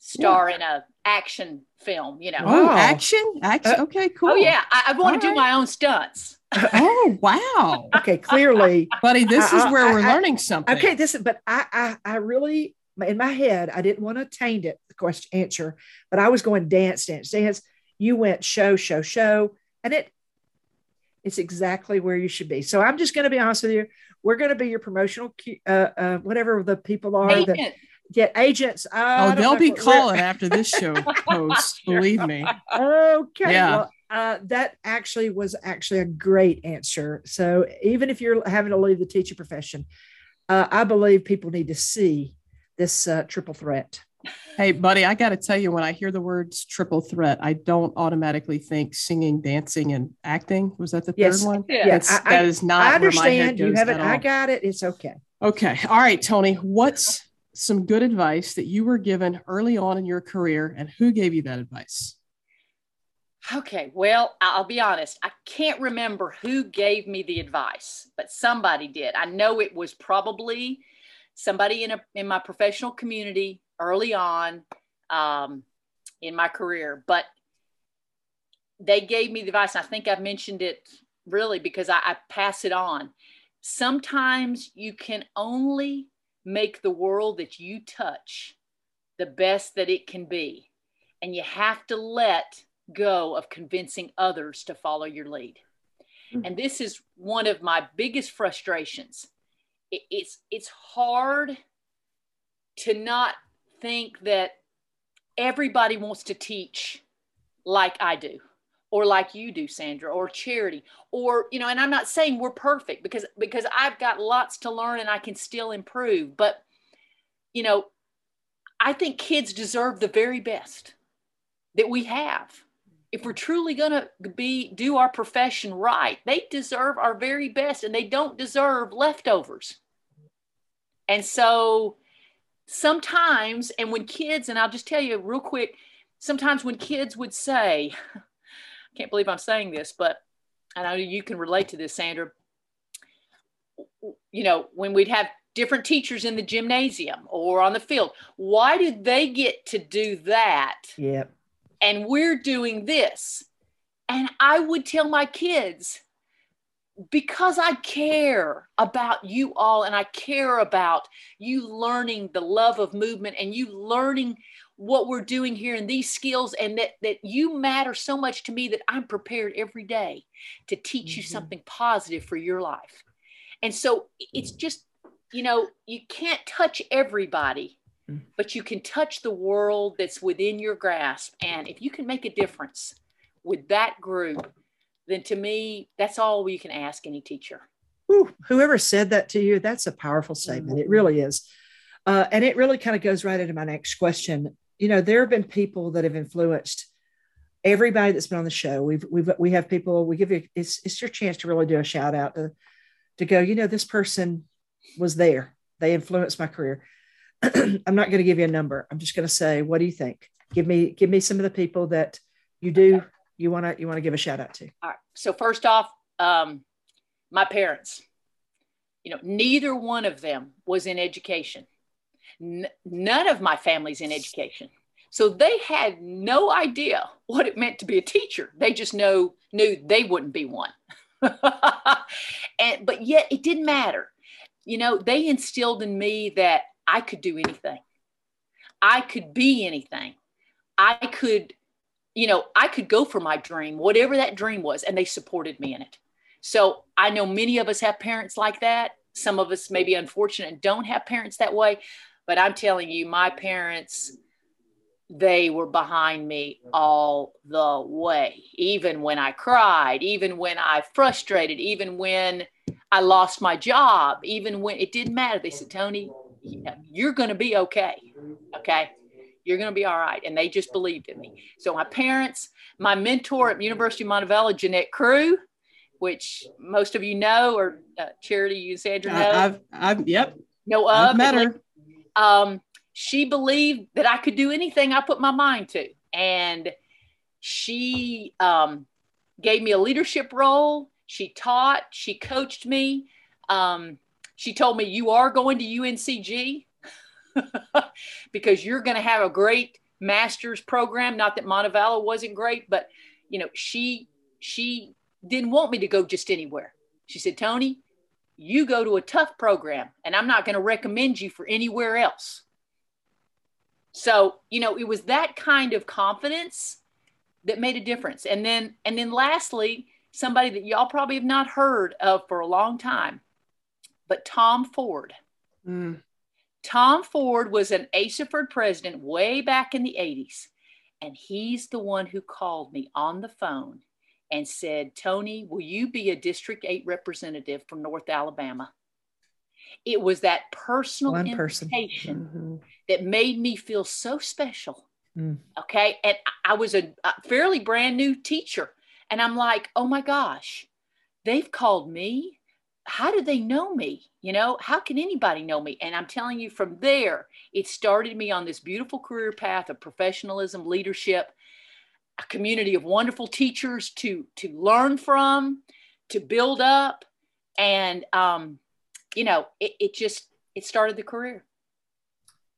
star in a action film, you know. oh, action, action. Uh, okay, cool. Oh yeah, I, I want to do right. my own stunts. Oh wow, Okay, clearly. buddy, this is where I- we're I- learning something. Okay, this is, but I, I, I really in my head, I didn't want to taint it, the question answer, but I was going dance, dance, dance. You went show, show, show. And it it's exactly where you should be. So I'm just going to be honest with you. We're going to be your promotional, uh, uh, whatever the people are Agent. that get agents. oh, they'll be calling after this show post. Believe me. Okay. Yeah. Well, uh, that actually was actually a great answer. So even if you're having to leave the teaching profession, uh, I believe people need to see this uh, triple threat. Hey, buddy, I got to tell you, when I hear the words triple threat, I don't automatically think singing, dancing, and acting. Was that the yes. third one? Yes, I, that is not. I understand you have it. I got it. It's okay. Okay. All right, Tony. What's some good advice that you were given early on in your career, and who gave you that advice? Okay, well, I'll be honest. I can't remember who gave me the advice, but somebody did. I know it was probably somebody in a in my professional community early on um, in my career, but they gave me the advice. I think I've mentioned it really because I, I pass it on. Sometimes you can only make the world that you touch the best that it can be, and you have to let go of convincing others to follow your lead. Mm-hmm. And this is one of my biggest frustrations. It, it's it's hard to not think that everybody wants to teach like I do or like you do Sandra or charity or you know and I'm not saying we're perfect because because I've got lots to learn and I can still improve but you know I think kids deserve the very best that we have. If we're truly going to be do our profession right they deserve our very best and they don't deserve leftovers. And so sometimes and when kids and i'll just tell you real quick sometimes when kids would say can't believe i'm saying this but i know you can relate to this sandra. You know when we'd have different teachers in the gymnasium or on the field why did they get to do that? Yep. And we're doing this. And I would tell my kids, because I care about you all and I care about you learning the love of movement and you learning what we're doing here and these skills and that that you matter so much to me that I'm prepared every day to teach mm-hmm. you something positive for your life. And so it's just you know, you can't touch everybody but you can touch the world that's within your grasp. And if you can make a difference with that group, then to me, that's all we can ask any teacher. Ooh, whoever said that to you, that's a powerful statement. It really is. Uh, and it really kind of goes right into my next question. You know, there have been people that have influenced everybody that's been on the show. We've we've we have people. We give you it's it's your chance to really do a shout out to to go. You know, this person was there. They influenced my career. I'm not going to give you a number. I'm just going to say, what do you think? Give me give me some of the people that you do okay. you want to you want to give a shout out to. All right. So first off, um, my parents. You know, neither one of them was in education. N- none of my family's in education. So they had no idea what it meant to be a teacher. They just know knew they wouldn't be one. and but yet it didn't matter. You know, they instilled in me that I could do anything. I could be anything. I could, you know, I could go for my dream, whatever that dream was, and they supported me in it. So I know many of us have parents like that. Some of us may be unfortunate and don't have parents that way. But I'm telling you, my parents, they were behind me all the way, even when I cried, even when I frustrated, even when I lost my job, even when it didn't matter. They said, Tony, you're going to be okay. Okay. You're going to be all right. And they just believed in me. So my parents, my mentor at University of Montevallo, Jeanette Crew, which most of you know, or uh, Charity, you and Sandra know. I've, I've, yep. Know of. I've met her. Um, she believed that I could do anything I put my mind to. And she um, gave me a leadership role. She taught, she coached me. Um, she told me, You are going to UNCG because you're going to have a great master's program. Not that Montevallo wasn't great, but you know, she she didn't want me to go just anywhere. She said, Tony, you go to a tough program, and I'm not going to recommend you for anywhere else. So, you know, it was that kind of confidence that made a difference. And then, and then lastly, somebody that y'all probably have not heard of for a long time, but Tom Ford. Mm. Tom Ford was an ASAHPERD president way back in the 80s. And he's the one who called me on the phone and said, Tony, will you be a District 8 representative from North Alabama? It was that personal one invitation mm-hmm. that made me feel so special. Mm. Okay. And I was a, a fairly brand new teacher. And I'm like, oh my gosh, they've called me how do they know me? You know, how can anybody know me? And I'm telling you, from there, it started me on this beautiful career path of professionalism, leadership, a community of wonderful teachers to to learn from, to build up, and um, you know, it, it just it started the career.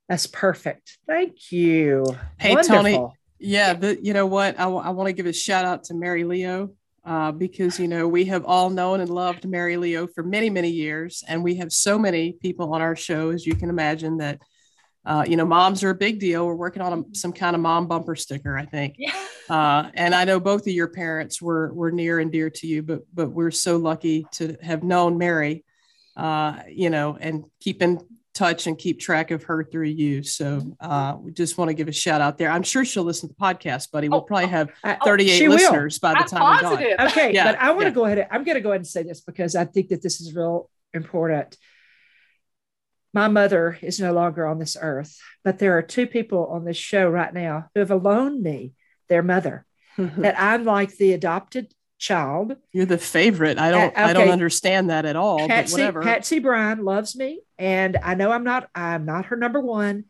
That's perfect. Thank you. Hey, Wonderful. Tony. Yeah, but you know what? I, w- I want to give a shout out to Mary Leo uh, because you know we have all known and loved Mary Leo for many many years, and we have so many people on our show, as you can imagine, that uh, you know moms are a big deal. We're working on a, some kind of mom bumper sticker, I think. Yeah. Uh, and I know both of your parents were were near and dear to you, but but we're so lucky to have known Mary, uh, you know, and keep in touch and keep track of her through you. So uh, we just want to give a shout out there. I'm sure she'll listen to the podcast, buddy. We'll oh, probably have 38 listeners will. by the I'm time positive. we're done. Okay, yeah, but I want to yeah. go ahead. I'm going to go ahead and say this because I think that this is real important. My mother is no longer on this earth, but there are two people on this show right now who have loaned me their mother. that I'm like the adopted child. You're the favorite. I don't. Uh, okay. I don't understand that at all. Patsy, but whatever. Patsy Bryan loves me, and I know I'm not. I'm not her number one,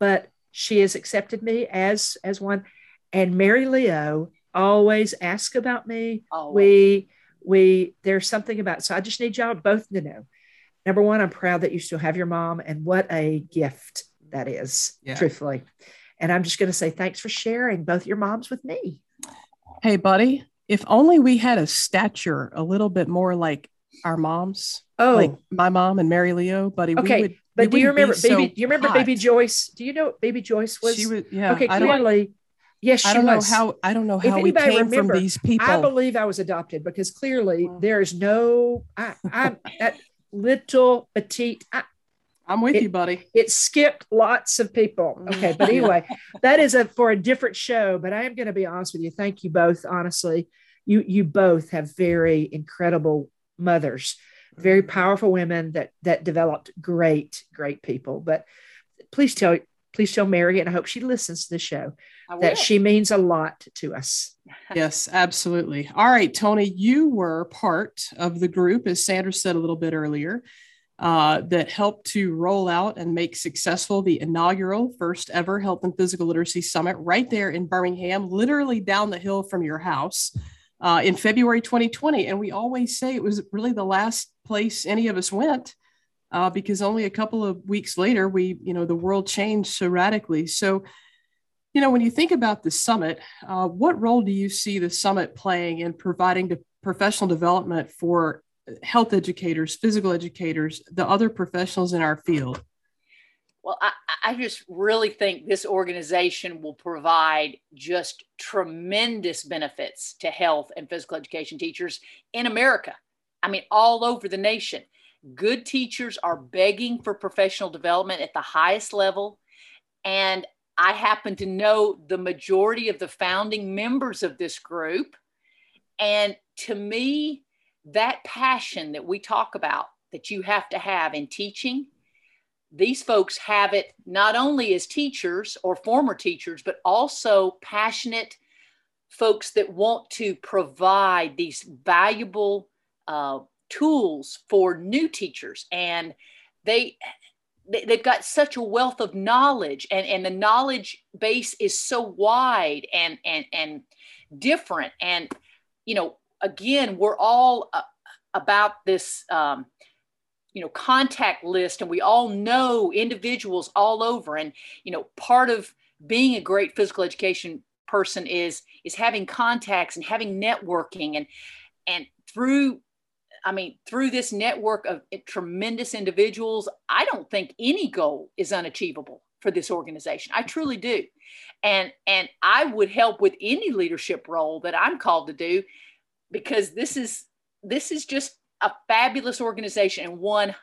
but she has accepted me as as one. And Mary Leo always asks about me. Always. We we there's something about. So I just need y'all both to know. Number one, I'm proud that you still have your mom, and what a gift that is. Yeah. Truthfully. And I'm just going to say thanks for sharing both your moms with me. Hey, buddy, if only we had a stature a little bit more like our moms. Oh, like my mom and Mary Leo, buddy. Okay, would, but do you remember baby? So do you remember hot. Baby Joyce? Do you know what Baby Joyce was? She was. Yeah. Okay, clearly. Yes, I don't was. know how. I don't know how we came remember, from these people. I believe I was adopted because clearly there is no. I, I'm that little petite. I, I'm with it, you, buddy. It skipped lots of people. Okay, but anyway, that is a for a different show. But I am going to be honest with you. Thank you both. Honestly, you you both have very incredible mothers, very mm-hmm. powerful women that that developed great great people. But please tell please tell Mary, and I hope she listens to the show, that she means a lot to us. yes, absolutely. All right, Tony, you were part of the group, as Sandra said a little bit earlier uh, that helped to roll out and make successful the inaugural first ever Health and Physical Literacy Summit right there in Birmingham, literally down the hill from your house uh, in February 2020. And we always say it was really the last place any of us went. Uh, because only a couple of weeks later, we, you know, the world changed so radically. So, you know, when you think about the summit, uh, what role do you see the summit playing in providing the professional development for health educators, physical educators, the other professionals in our field? Well, I, I, just really think this organization will provide just tremendous benefits to health and physical education teachers in America. I mean, all over the nation. Good teachers are begging for professional development at the highest level. And I happen to know the majority of the founding members of this group. And to me, that passion that we talk about that you have to have in teaching these folks have it not only as teachers or former teachers but also passionate folks that want to provide these valuable uh, tools for new teachers. And they they've got such a wealth of knowledge and, and the knowledge base is so wide and and and different. And you know again, we're all uh, about this, um, you know, contact list, and we all know individuals all over. And you know, part of being a great physical education person is is having contacts and having networking, and and through I mean, through this network of tremendous individuals, I don't think any goal is unachievable. for this organization. I truly do. And and I would help with any leadership role that I'm called to do because this is this is just a fabulous organization and one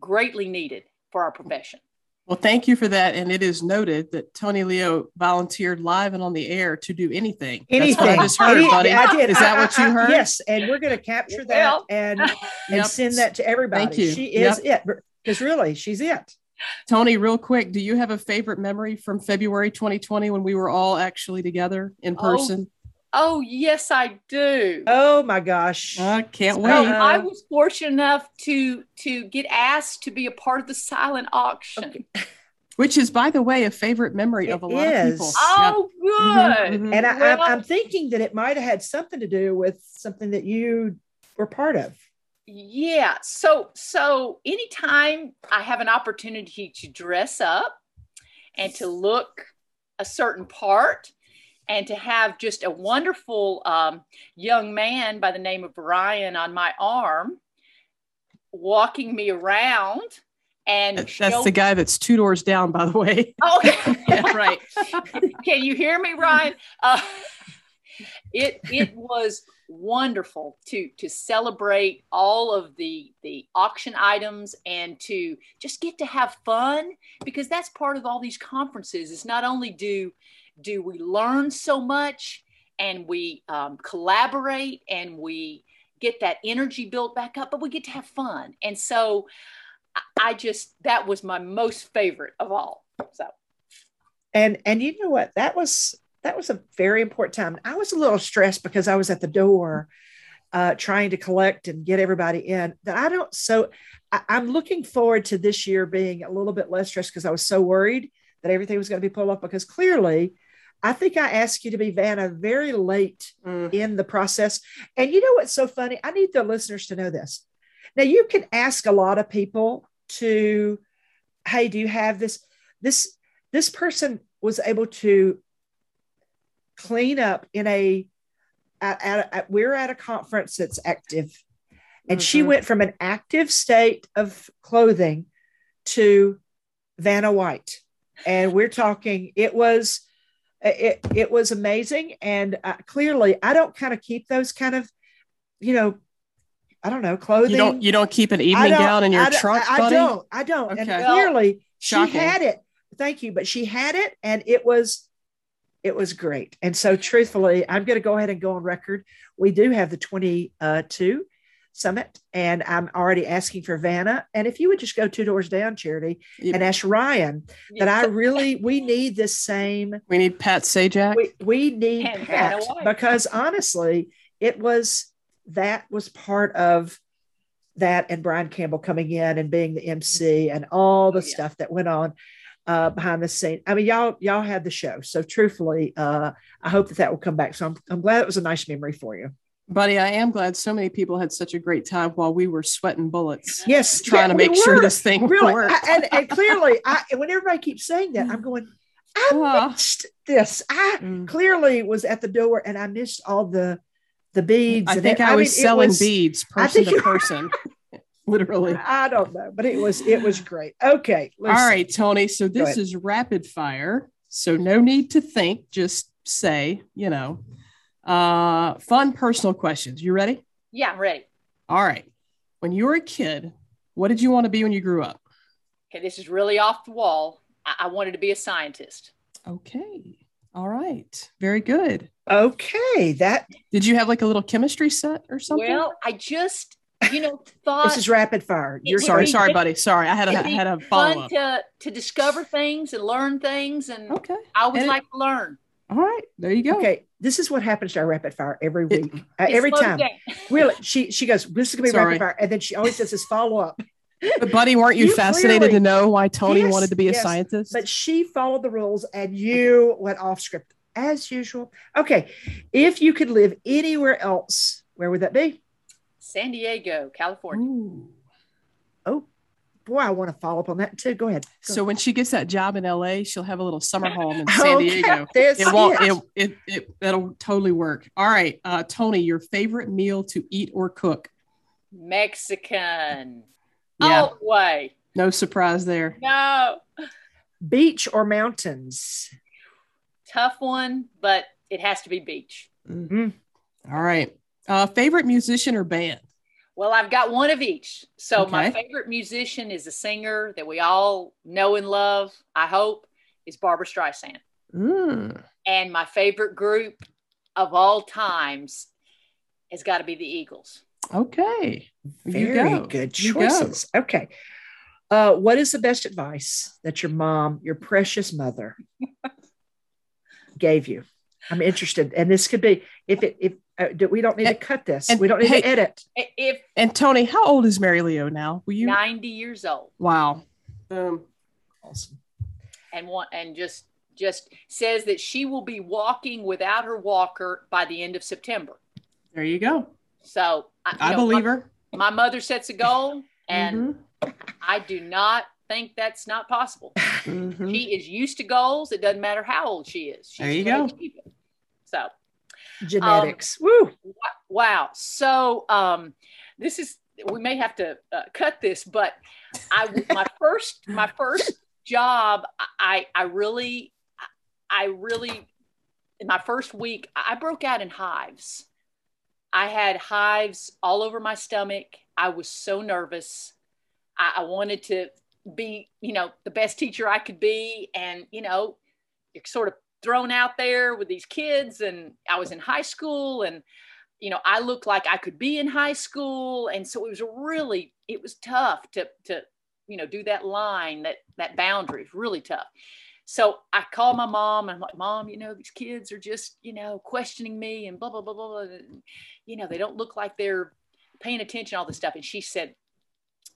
greatly needed for our profession. Well, thank you for that. And it is noted that Tony Leo volunteered live and on the air to do anything. Anything. That's what I just heard, buddy. I did. Is that what you heard? yes. And we're going to capture that Well. and, and Yep. send that to everybody. Thank you. She is it. Because really, she's it. Tony, real quick, do you have a favorite memory from February 2020 when we were all actually together in Oh, person? Oh, yes, I do. Oh my gosh. I can't So, wait. So Uh, I was fortunate enough to to get asked to be a part of the silent auction. Okay. Which is, by the way, a favorite memory of a It lot of people. Oh, good. Mhm, mhm. and I, Well- I'm, I'm thinking that it might have had something to do with something that you were part of. Yeah. So so anytime I have an opportunity to dress up and to look a certain part and to have just a wonderful um, young man by the name of Ryan on my arm walking me around and That's show- the guy that's two doors down, by the way. Oh, yeah, right. Can you hear me, Ryan? Uh, it it was wonderful to to celebrate all of the the auction items and to just get to have fun because that's part of all these conferences. Is not only do do we learn so much and we um, collaborate and we get that energy built back up, but we get to have fun. And so I- just that was my most favorite of all. So And and you know what? That was that was a very important time. I was a little stressed because I was at the door uh, trying to collect and get everybody in. That I don't. So I, I'm looking forward to this year being a little bit less stressed because I was so worried that everything was going to be pulled off. Because clearly, I think I asked you to be Vanna very late Mm. in the process. And you know what's so funny? I need the listeners to know this. Now you can ask a lot of people to, hey, do you have this? This this person was able to clean up in a at, at, at- we're at a conference that's active and she Mhm. went from an active state of clothing to vanna white and we're talking it was it, it was amazing and uh, clearly i don't kind of keep those kind of you know i don't know clothing You don't you don't keep an evening gown in your I trunk, I, I don't. I don't. And clearly, Shocking. she had it. Thank you, but she had it, and it was, it was great. And so, truthfully, I'm going to go ahead and go on record. We do have the 22 summit, and I'm already asking for Vanna. And if you would just go two doors down, Charity, You- and ask Ryan that I really we need this same we need Pat Sajak. we, we need And Pat because honestly, it was that was part of that and Brian Campbell coming in and being the MC and all the Oh, yeah. stuff that went on uh, behind the scene. I mean, y'all y'all had the show, so truthfully, uh, I hope that that will come back. So I'm I'm glad it was a nice memory for you. Buddy, I am glad so many people had such a great time while we were sweating bullets, Yes, trying yeah, to we make sure this thing really, worked. I- and and clearly, I when everybody keeps saying that, I'm going. I Ah. missed this. I Mm. clearly was at the door and I missed all the the beads. I think it- I was mean, selling was- beads person to person, literally. I don't know, but it was it was great. Okay, All right, Tony. So this is rapid fire. So no need to think, just say, you know, uh, fun personal questions. You ready? yeah, I'm ready. All right. When you were a kid, what did you want to be when you grew up? Okay, this is really off the wall. I, I wanted to be a scientist. Okay. All right. Very good. Okay, that Did you have like a little chemistry set or something? Well, I just, you know, thought this is rapid fire. You're sorry, sorry, good- buddy. Sorry, I had a, it'd I be had a follow fun up. to to discover things and learn things, and Okay. I always And it- like to learn. All right. There you go. okay. This is what happens to our rapid fire every It- week, uh, every time. Really, she she goes. This is gonna be Sorry. rapid fire, and then she always does this follow up. But buddy, weren't you, You fascinated clearly- to know why Tony Yes, wanted to be a yes, scientist? But she followed the rules, and you went off script as usual. Okay, if you could live anywhere else, where would that be? San Diego, California. Ooh. Oh, boy, I want to follow up on that too. Go ahead. Go So when she gets that job in LA, she'll have a little summer home in San Okay, Diego. This It won't. is- It, it it that'll totally work. All right, uh, Tony, your favorite meal to eat or cook? Mexican. Yeah, Oh way. no surprise there. No. Beach or mountains? Tough one, but it has to be beach. Mm-hmm. All right. Uh, favorite musician or band? Well, I've got one of each. So my favorite musician is a singer that we all know and love. I hope is Barbra Streisand. Mm. And my favorite group of all times has got to be the Eagles. Okay. Very go. good You go. choices. Okay. Uh, what is the best advice that your mom, your precious mother, gave you? I'm interested, and this could be if it if uh, do- we don't need to cut this. and we don't need hey- to edit. If And Tony, how old is Mary Leo now? Will you? 90 years old Wow. Um, Awesome. and want and just just says that she will be walking without her walker by the end of September. there you go. So you I know, believe my, her. my mother sets a goal, and Mhm. I do not think that's not possible. Mhm. She is used to goals. It doesn't matter how old she is. She's There you go. So Genetics. Woo. wow. So um, this is we may have to uh, cut this, but I my first my first job I I really I really in my first week I broke out in hives. I had hives all over my stomach. I was so nervous. I, I wanted to be, you know, the best teacher I could be, and you know, you're sort of thrown out there with these kids, and I was in high school, and you know, I looked like I could be in high school, and so it was really, it was tough to to, you know, do that line, that that boundary, is really tough. So I called my mom and I'm like, Mom, you know, these kids are just, you know, questioning me and blah, blah, blah, blah, blah. And, you know, they don't look like they're paying attention, all this stuff. And she said,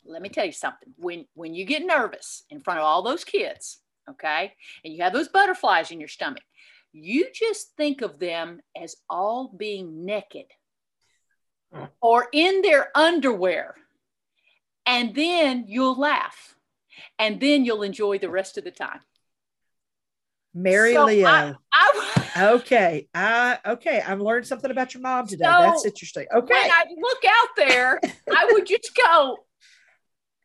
Let me tell you something. When when you get nervous in front of all those kids, okay, and you have those butterflies in your stomach, you just think of them as all being naked or in their underwear. And then you'll laugh. And then you'll enjoy the rest of the time. Mary So Leo. I, I, okay. I okay. I've learned something about your mom today. So, That's interesting. Okay. when I look out there, I would just go,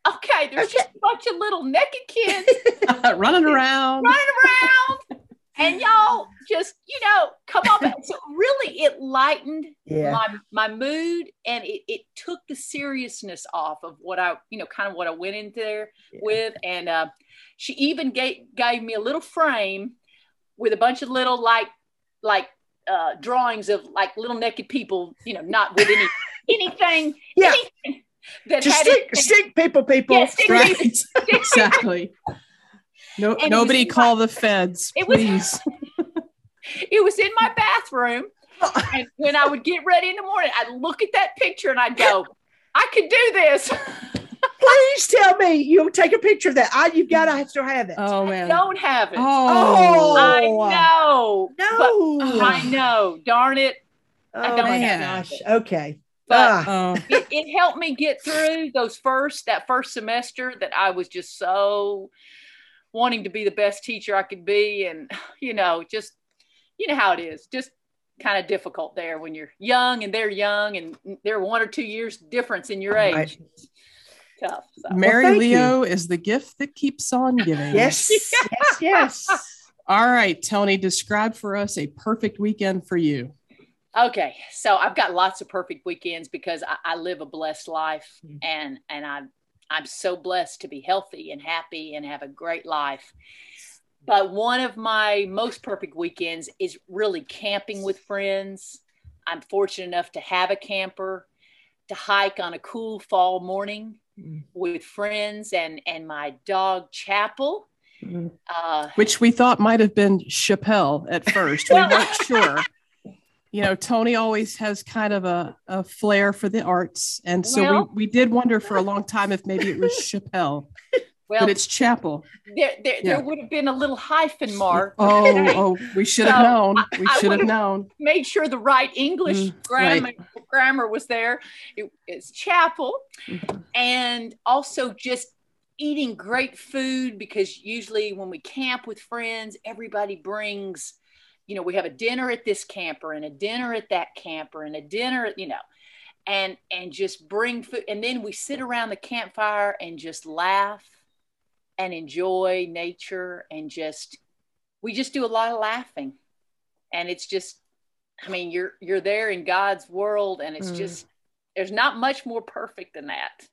okay, there's just a bunch of little naked kids Running around. running around, and y'all just, you know, come on. back. So really, it lightened yeah. my my mood, and it, it took the seriousness off of what I, you know, kind of what I went in there Yeah. with, and uh, she even gave gave me a little frame with a bunch of little like like uh, drawings of like little naked people, you know, not with any anything, Yeah. anything that Just had stick, anything- stick people, people. Yeah, stick Right. people. exactly. No, And nobody was- call the feds, It was- please. It was in my bathroom, and when I would get ready in the morning, I'd look at that picture and I'd go, "I could do this." Please tell me you'll take a picture of that. I, you've got to mm-hmm. still have it. oh man. Don't have it. Oh. oh. I know. no. But I know. Darn it. Oh don't my have gosh. Okay. But Ah, Oh. it, it helped me get through those first that first semester that I was just so wanting to be the best teacher I could be and you know just you know how it is just kind of difficult there when you're young and they're young and they're one or two years difference in your age Right. Tough so. Mary thank Leo is the gift that keeps on giving. yes, yes, yes. All right, Tony, describe for us a perfect weekend for you. Okay, so I've got lots of perfect weekends because I, I live a blessed life, Mm. and and I'm I'm so blessed to be healthy and happy and have a great life. But one of my most perfect weekends is really camping with friends. I'm fortunate enough to have a camper, to hike on a cool fall morning Mm. with friends and and my dog Chapel. Uh, Which we thought might have been Chappelle at first. We weren't sure. You know, Tony always has kind of a, a flair for the arts. And so Well- we, we did wonder for a long time if maybe it was Chappelle, well, but it's Chapel. there, there, yeah. there would have been a little hyphen mark. Oh, oh, we should have So, known. We should have known. made sure the right English Mm, grammar grammar was there. It, it's chapel, Mhm. and also just eating great food because usually when we camp with friends, everybody brings, you know, we have a dinner at this camper and a dinner at that camper and a dinner, you know, and and just bring food, and then we sit around the campfire and just laugh and enjoy nature and just we just do a lot of laughing. And it's just i mean you're you're there in god's world and it's mm. just there's not much more perfect than that.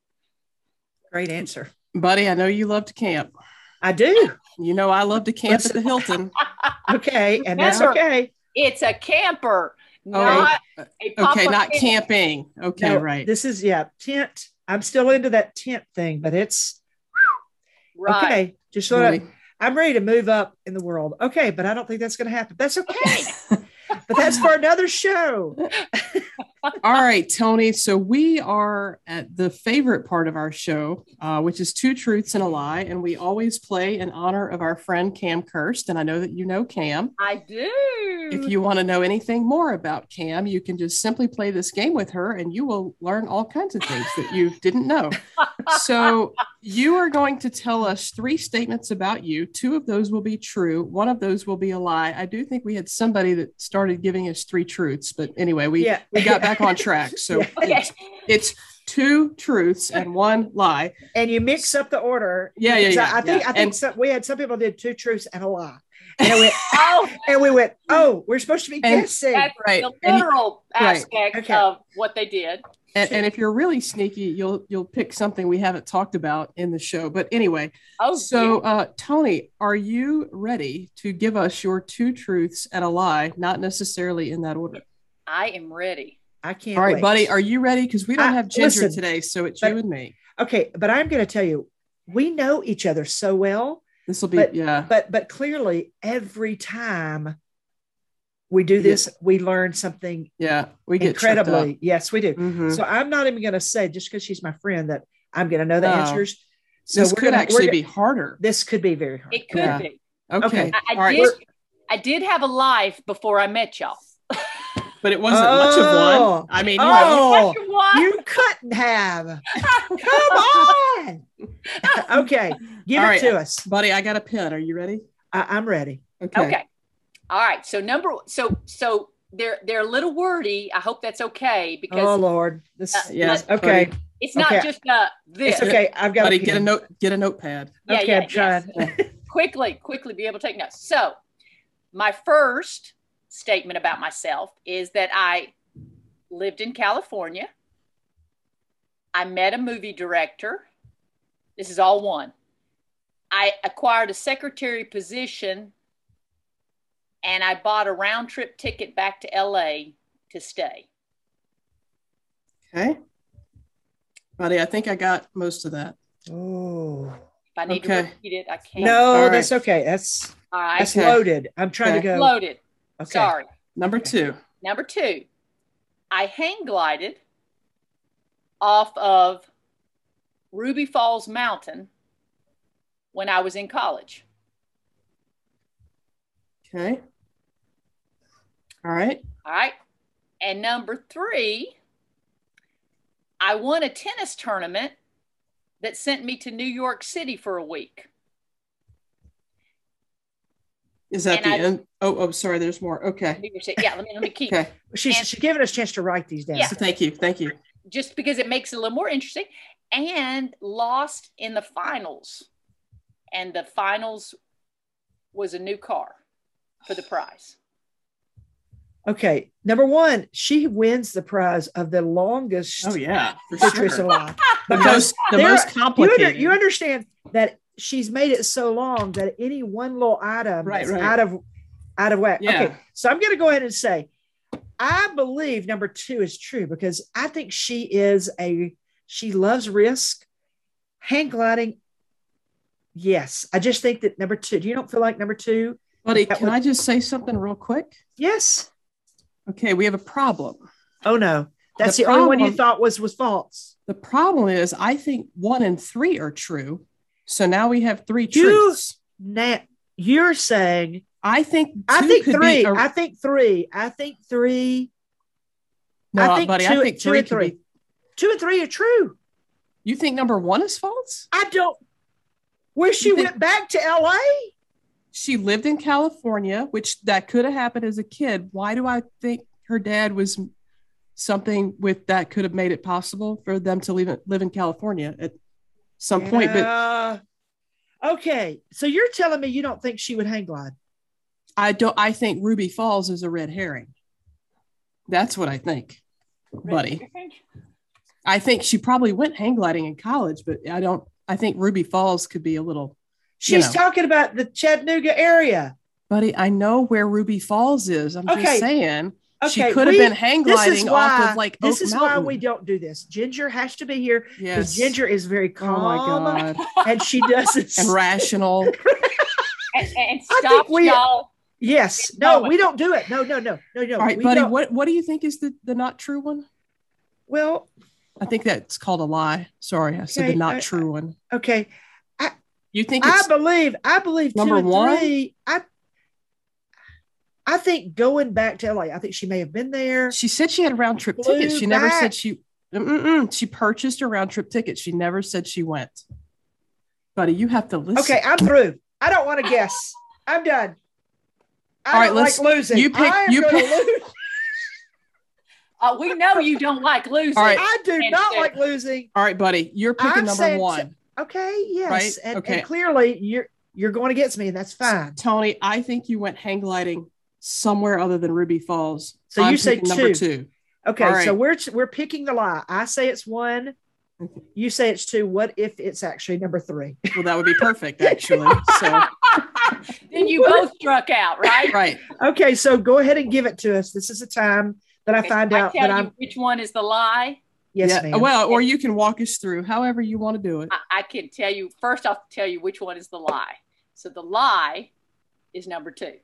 Great answer. Buddy i know you love to camp i do you know i love to camp at the hilton okay and that's okay it's a camper oh, not oh, okay not camp. camping okay no, right this is yeah tent i'm still into that tent thing but it's right. okay just sort of I'm ready to move up in the world. Okay, but I don't think that's going to happen. That's okay. but that's for another show. All right, Tony. So we are at the favorite part of our show, uh, which is Two Truths and a Lie. And we always play in honor of our friend Cam Kirst. And I know that you know Cam. I do. If you want to know anything more about Cam, you can just simply play this game with her and you will learn all kinds of things that you didn't know. so you are going to tell us three statements about you. Two of those will be true, one of those will be a lie. I do think we had somebody that started giving us three truths, but anyway, we, yeah. we got back on track. So yeah. it's, it's two truths and one lie. And you mix up the order. Yeah, yeah, yeah. I, I think yeah. I think some, we had some people did two truths and a lie. And we went, oh, and we went, oh, we're supposed to be and, guessing. That's right. The literal and, aspect right. okay. of what they did. And, and, if you're really sneaky, you'll you'll pick something we haven't talked about in the show. But anyway, oh, so uh, Tony, are you ready to give us your two truths and a lie, not necessarily in that order? I am ready. I can't. All right, wait. buddy, are you ready? Because we don't I, have Ginger listen, today, so it's but, you and me. Okay, but I'm going to tell you, we know each other so well. This will be but, yeah. But but clearly, every time we do this, yeah. we learn something. Yeah, we get incredibly. Yes, we do. Mm-hmm. So I'm not even going to say just because she's my friend that I'm going to know the no. answers. So this could gonna, actually be harder. This could be very hard. It could yeah. be. Okay. okay. I, I did. I did have a life before I met y'all. But it wasn't oh, much of one. Oh. I mean, you, oh, know, you couldn't have. Come on. okay, give All it right, to us, buddy. I got a pen. Are you ready? I, am ready. Okay. Okay. All right. So number so so they're they're a little wordy. I hope that's okay because oh Lord, this uh, yes okay. Buddy. It's not okay. just uh this. It's okay. I've got buddy, get a note. Get a notepad. Yeah, okay, yeah, I'm trying. Yes. quickly, quickly be able to take notes. So my first statement about myself is that I lived in California. I met a movie director. This is all one. I acquired a secretary position and I bought a round trip ticket back to LA to stay. Okay. Buddy, I think I got most of that. Oh. If I need okay. to repeat it, I can't. No, right. that's okay. That's all right. That's okay. loaded. I'm trying okay. to go. Loaded. Okay. Sorry. Number two. Number two. I hang glided off of Ruby Falls Mountain when I was in college. Okay. All right. All right. And number three, I won a tennis tournament that sent me to New York City for a week. Is that and the I, end? Oh, oh, sorry. There's more. Okay. Yeah. Let me let me keep. okay. She's, and, she's giving us a chance to write these down. Yeah. So thank you. Thank you. Just because it makes it a little more interesting, and lost in the finals, and the finals was a new car for the prize. Okay, number one, she wins the prize of the longest. Oh yeah, for sure. alive. the most, the most complicated. You, under, you, understand that she's made it so long that any one little item right, right. out of out of whack. Yeah. Okay, so I'm going to go ahead and say, I believe number two is true because I think she is a she loves risk, hang gliding. Yes, I just think that number two. Do you don't feel like number two? Buddy, can would, I just say something real quick? Yes. Okay, we have a problem. Oh no, that's the, the problem, only one you thought was was false. The problem is, I think one and three are true. So now we have three truths. Now you're saying I think I think three. A, I think three. I think three. No, I think buddy, two, I think two three and three. Be, two and three are true. You think number one is false? I don't. Where she think, went back to L.A. She lived in California, which that could have happened as a kid. Why do I think her dad was something with that could have made it possible for them to live live in California at some yeah. point? But Okay, so you're telling me you don't think she would hang glide? I don't. I think Ruby Falls is a red herring. That's what I think, buddy. I think she probably went hang gliding in college, but I don't. I think Ruby Falls could be a little. She's know. talking about the Chattanooga area. Buddy, I know where Ruby Falls is. I'm Okay. just saying she Okay, could have been hang This is gliding why off of like this Oak is Mountain. why we don't do this. Ginger has to be here because yes. Ginger is very Oh my calm god. and she doesn't. and rational. And, and stop we- y'all. yes, No, no, we don't do it. No, no, no, no, no. All right, buddy. don't. What what do you think is the the not true one? Well, I think that's called a lie. Sorry, I said the not I- true one. okay. You think I believe. I believe two Number and one? three. I. I think going back to LA, I think she may have been there. she said she had a round trip Flew tickets. She never said she mm-mm, she purchased a round trip ticket. She never said she went. Buddy, you have to listen. Okay, I'm through. I don't want to guess. I'm done. I All right, don't let's- like losing. you pick- I am you pick- lose. Uh, we know you don't like losing. All right. I do And not like losing. All right, buddy. You're picking I'm number saying- one. Okay, yes, Right, and, okay. and clearly you're you're going against me, and that's fine. Tony, I think you went hang gliding somewhere other than Ruby Falls. So you I'm say picking number two. two. Okay, All right. so we're we're picking the lie. I say it's one. Okay. You say it's two. What if it's actually number three? Well, that would be perfect, actually. So then you both struck out, right? right. Okay, so go ahead and give it to us. This is the time that I find I out tell that you I'm which one is the lie. yes, yeah. ma'am. Well, or you can walk us through however you want to do it. I, I can tell you first. I'll tell you which one is the lie. So the lie is number two.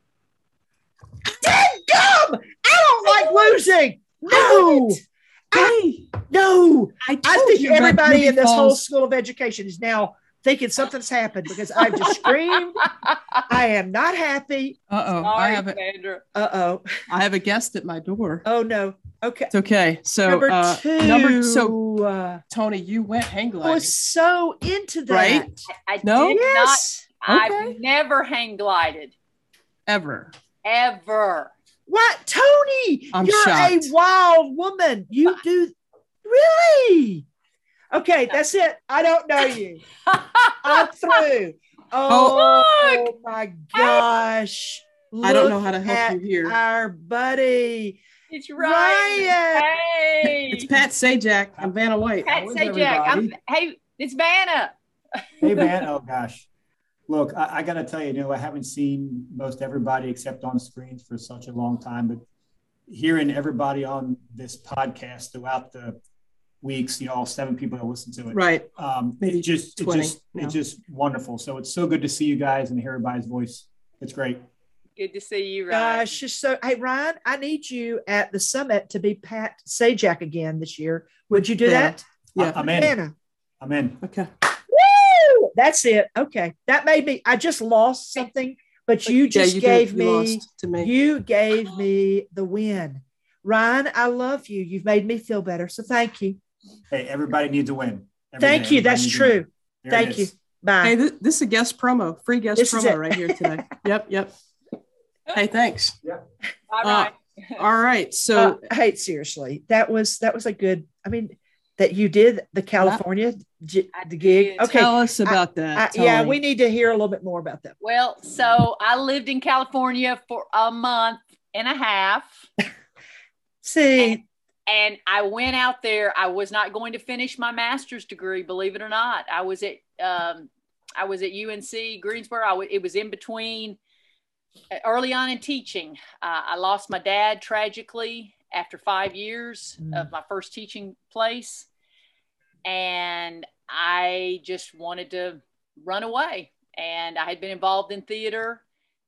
Dadgum! I don't like losing. No, Hey, no. I, told I think you everybody in this whole school of education is now thinking something's happened because I've just screamed. I am not happy. Uh oh, I Sorry, have a, Sandra. Uh oh. I have a guest at my door. Oh no. Okay. It's okay. So number uh, two. number so uh, Tony, you went hang gliding. I was so into that. Right? I No? did Yes. not. Okay. I've never hang glided ever. Ever. What, Tony? I'm you're shocked. a wild woman. You do really? Okay, that's it. I don't know you. I'm through. Oh, oh my gosh. I don't know how to help at you here. Our buddy. It's Ryan. Ryan. Hey, It's Pat Sajak and Vanna White. Pat How is Sajak. I'm, everybody? hey, it's Vanna. Hey man, oh gosh. Look, I, I got to tell you, you know, I haven't seen most everybody except on screens for such a long time, but hearing everybody on this podcast throughout the weeks, you know, all seven people that listen to it, Right. um, Maybe it's just, it's 20 just, now. it's just wonderful. So it's so good to see you guys and hear everybody's voice. It's great. Good to see you, Ryan. Gosh, just so hey Ryan, I need you at the summit to be Pat Sajak again this year. Would you do Yeah. that? Yeah. I'm in. Hannah. I'm in. Okay. Woo! That's it. Okay. That made me I just lost something, but you just yeah, you did- gave you me to me. you gave me the win. Ryan, I love you. You've made me feel better. So thank you. Hey, everybody needs a win. Every Thank day, you. That's everybody needs true. Thank you. Bye. Hey, this, this is a guest promo, free guest This promo right here today. yep, yep. Hey, thanks. Bye, Uh, all right. So uh, hey, seriously, that was that was a good. I mean, that you did the California j- I the gig. Okay, tell us I- about that. I- yeah, we need to hear a little bit more about that. Well, so I lived in California for a month and a half. See, and I went out there. I was not going to finish my master's degree, believe it or not. I was at um, I was at UNC Greensboro. I w- it was in between uh, early on in teaching. Uh, I lost my dad tragically after five years Mm. of my first teaching place, and I just wanted to run away. And I had been involved in theater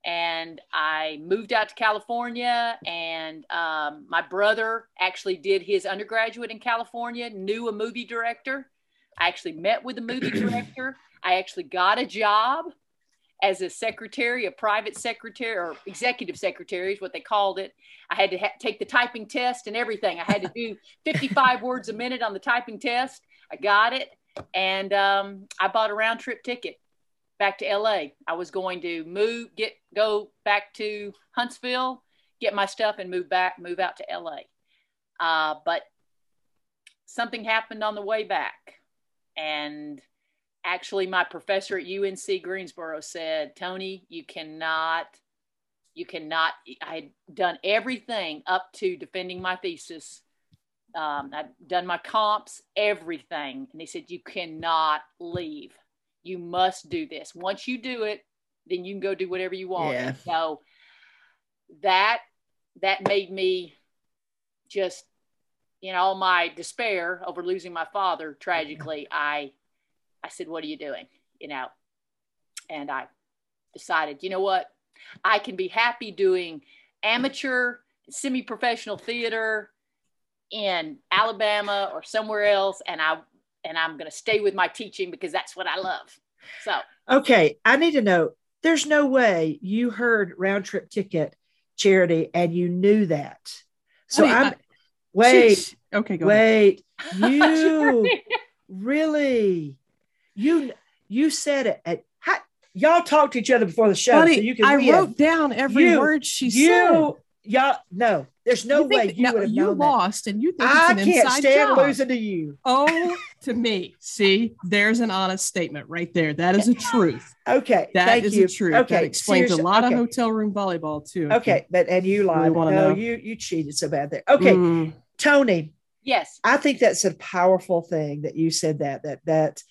and I moved out to California. And um, my brother actually did his undergraduate in California, knew a movie director. I actually met with a movie director. I actually got a job as a secretary, a private secretary or executive secretary is what they called it. I had to ha- take the typing test and everything. I had to do 55 words a minute on the typing test. I got it. And um, I bought a round trip ticket back to LA. I was going to move, get go back to Huntsville, get my stuff, and move back, move out to LA. Uh, but something happened on the way back, and actually my professor at UNC Greensboro said, Tony, you cannot, you cannot, I had done everything up to defending my thesis. Um, I'd done my comps, everything. And he said, you cannot leave. You must do this. Once you do it, then you can go do whatever you want. Yeah. So that, that made me just in all my despair over losing my father tragically, I I said, What are you doing? You know, and I decided, you know what? I can be happy doing amateur, semi professional theater in Alabama or somewhere else. And I, and I'm going to stay with my teaching because that's what I love. So, Okay, I need to know. There's no way you heard round trip ticket charity and you knew that. So Honey, I'm I- wait, Sheesh. Okay, go ahead. wait. You really you you said it at how, y'all talked to each other before the show Buddy, so you can I re- wrote down every You- word she said. you y'all no there's no You think way you no, would have you known that. lost, and you think I an can't inside stand job. losing to you. Oh, to me, see, there's an honest statement right there. That is a truth. Okay, That thank is you. a truth. Okay, that explains seriously, a lot okay. of hotel room volleyball too. if you Okay, but and you lied. wanna no, know. you you cheated so bad there. Okay, Mm, Tony, yes. I think that's a powerful thing that you said that that that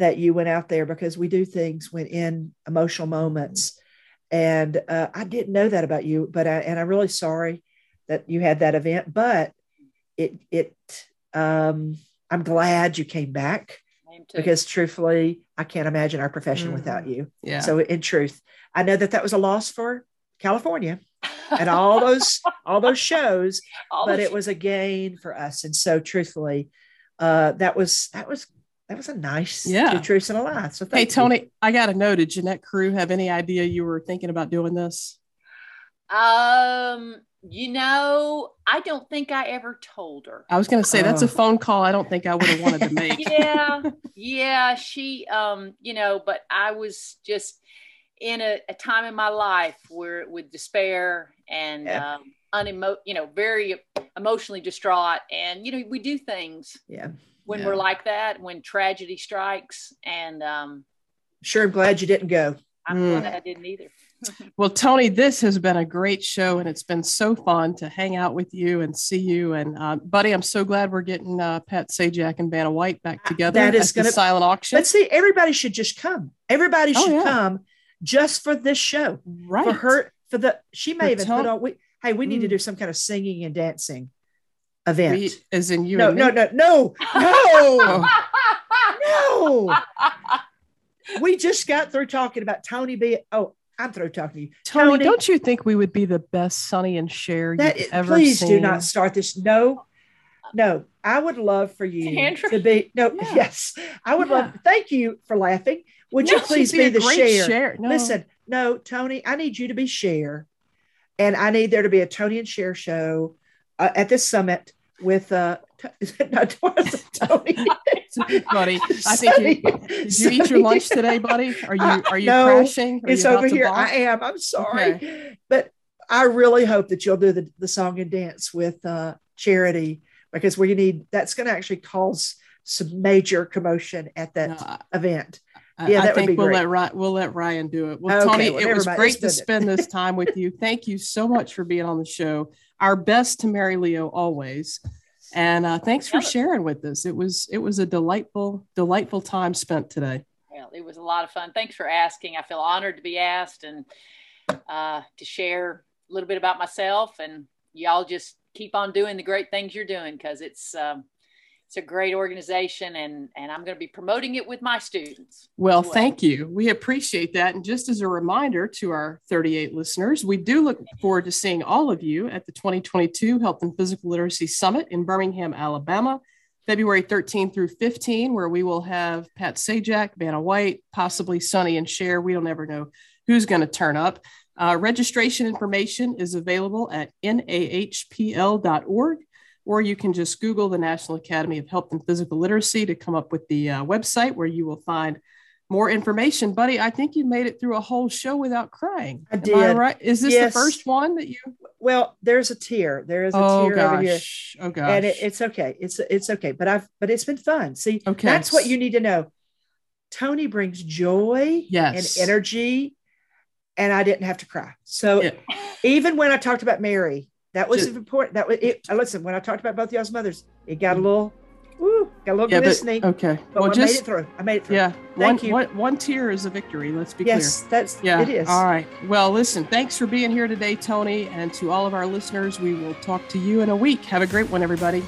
that you went out there because we do things when in emotional moments, and uh, I didn't know that about you, but I and I'm really sorry that you had that event, but it it um, I'm glad you came back I am too. because truthfully, I can't imagine our profession Mhm. without you. yeah. So in truth, I know that that was a loss for California and all those all those shows All but the- it was a gain for us. And so, truthfully, uh, that was that was that was a nice Yeah. two truths and a lie. So, hey, thank you. Tony, I got to know. Did Jeanette Crew have any idea you were thinking about doing this? Um, you know, I don't think I ever told her. I was going to say that's a Oh. phone call. I don't think I would have wanted to make. yeah, yeah, she um, you know, but I was just in a, a time in my life where with despair and Yeah. um unemo you know, very emotionally distraught. And you know, we do things Yeah, when Yeah. we're like that, when tragedy strikes. And um sure. I'm glad you didn't go. I'm Mm. glad I didn't either. Well, Tony, this has been a great show, and it's been so fun to hang out with you and see you. And uh, buddy, I'm so glad we're getting uh, Pat Sajak and Vanna White back together. That is gonna- silent auction, Let's see, everybody should just come. Everybody Oh, should yeah. come just for this show. right? For her, for the she may For even Ton- put on. We, hey, we need to Mm. do some kind of singing and dancing event. We- as in you. no, and me? no, no, no, no, no. We just got through talking about Tony B. Oh, I'm through talking to you. Tony, Tony- don't you think we would be the best Sonny and Cher That you've is- ever please seen? do not start this. No, no. I would love for you Sandra? to be no. Yeah. Yes, I would love. Thank you for laughing. Would No, you please be be, the great share? Cher. No. Listen, no, Tony. I need you to be Cher, and I need there to be a Tony and Cher show uh, at this summit with uh. Is it not Tony? buddy. I think you, did you eat your lunch today, buddy? Are you Uh, are you no, crashing? Are it's you over here. I am. I'm sorry, but I really hope that you'll do the, the song and dance with uh, Charity because we need that's going to actually cause some major commotion at that No, event. I, Yeah, I that would think be we'll great. let Ryan, we'll let Ryan do it. Well, Okay, Tony, well, it was mind. great to spend this time with you. Thank you so much for being on the show. Our best to Mary Leo always, and uh, thanks for sharing with us. It was it was a delightful delightful time spent today. Well, it was a lot of fun. Thanks for asking. I feel honored to be asked and uh, to share a little bit about myself. And y'all just keep on doing the great things you're doing because it's um, it's a great organization, and and I'm going to be promoting it with my students. Well, well. thank you. We appreciate that. And just as a reminder to our 38 listeners, we do look forward to seeing all of you at the 2022 Health and Physical Literacy Summit in Birmingham, Alabama, February 13 through 15, where we will have Pat Sajak, Vanna White, possibly Sonny and Cher. We don't ever know who's going to turn up. Uh, registration information is available at nahpl.org, or you can just Google the National Academy of Health and Physical Literacy to come up with the uh, website where you will find more information. Buddy, I think you made it through a whole show without crying. I did. right? Is this Yes. the first one that you? Well, there's a tear. There is a Oh tear over here. gosh! Oh gosh! And it, it's okay. It's it's okay. But I've but it's been fun. See, Okay. that's what you need to know. Tony brings joy Yes. and energy, and I didn't have to cry. So Yeah. even when I talked about Mary, that was Just- important. That was it. uh, Listen, when I talked about both y'all's mothers, it got a little, woo, got a little Mm. Yeah, glistening. but But, okay. I well, made it through. I made it through. yeah. One, Thank you. one one tear is a victory. Let's be Yes, that's. Yeah. it is. All right. Well, listen. Thanks for being here today, Tony, and to all of our listeners. We will talk to you in a week. Have a great one, everybody.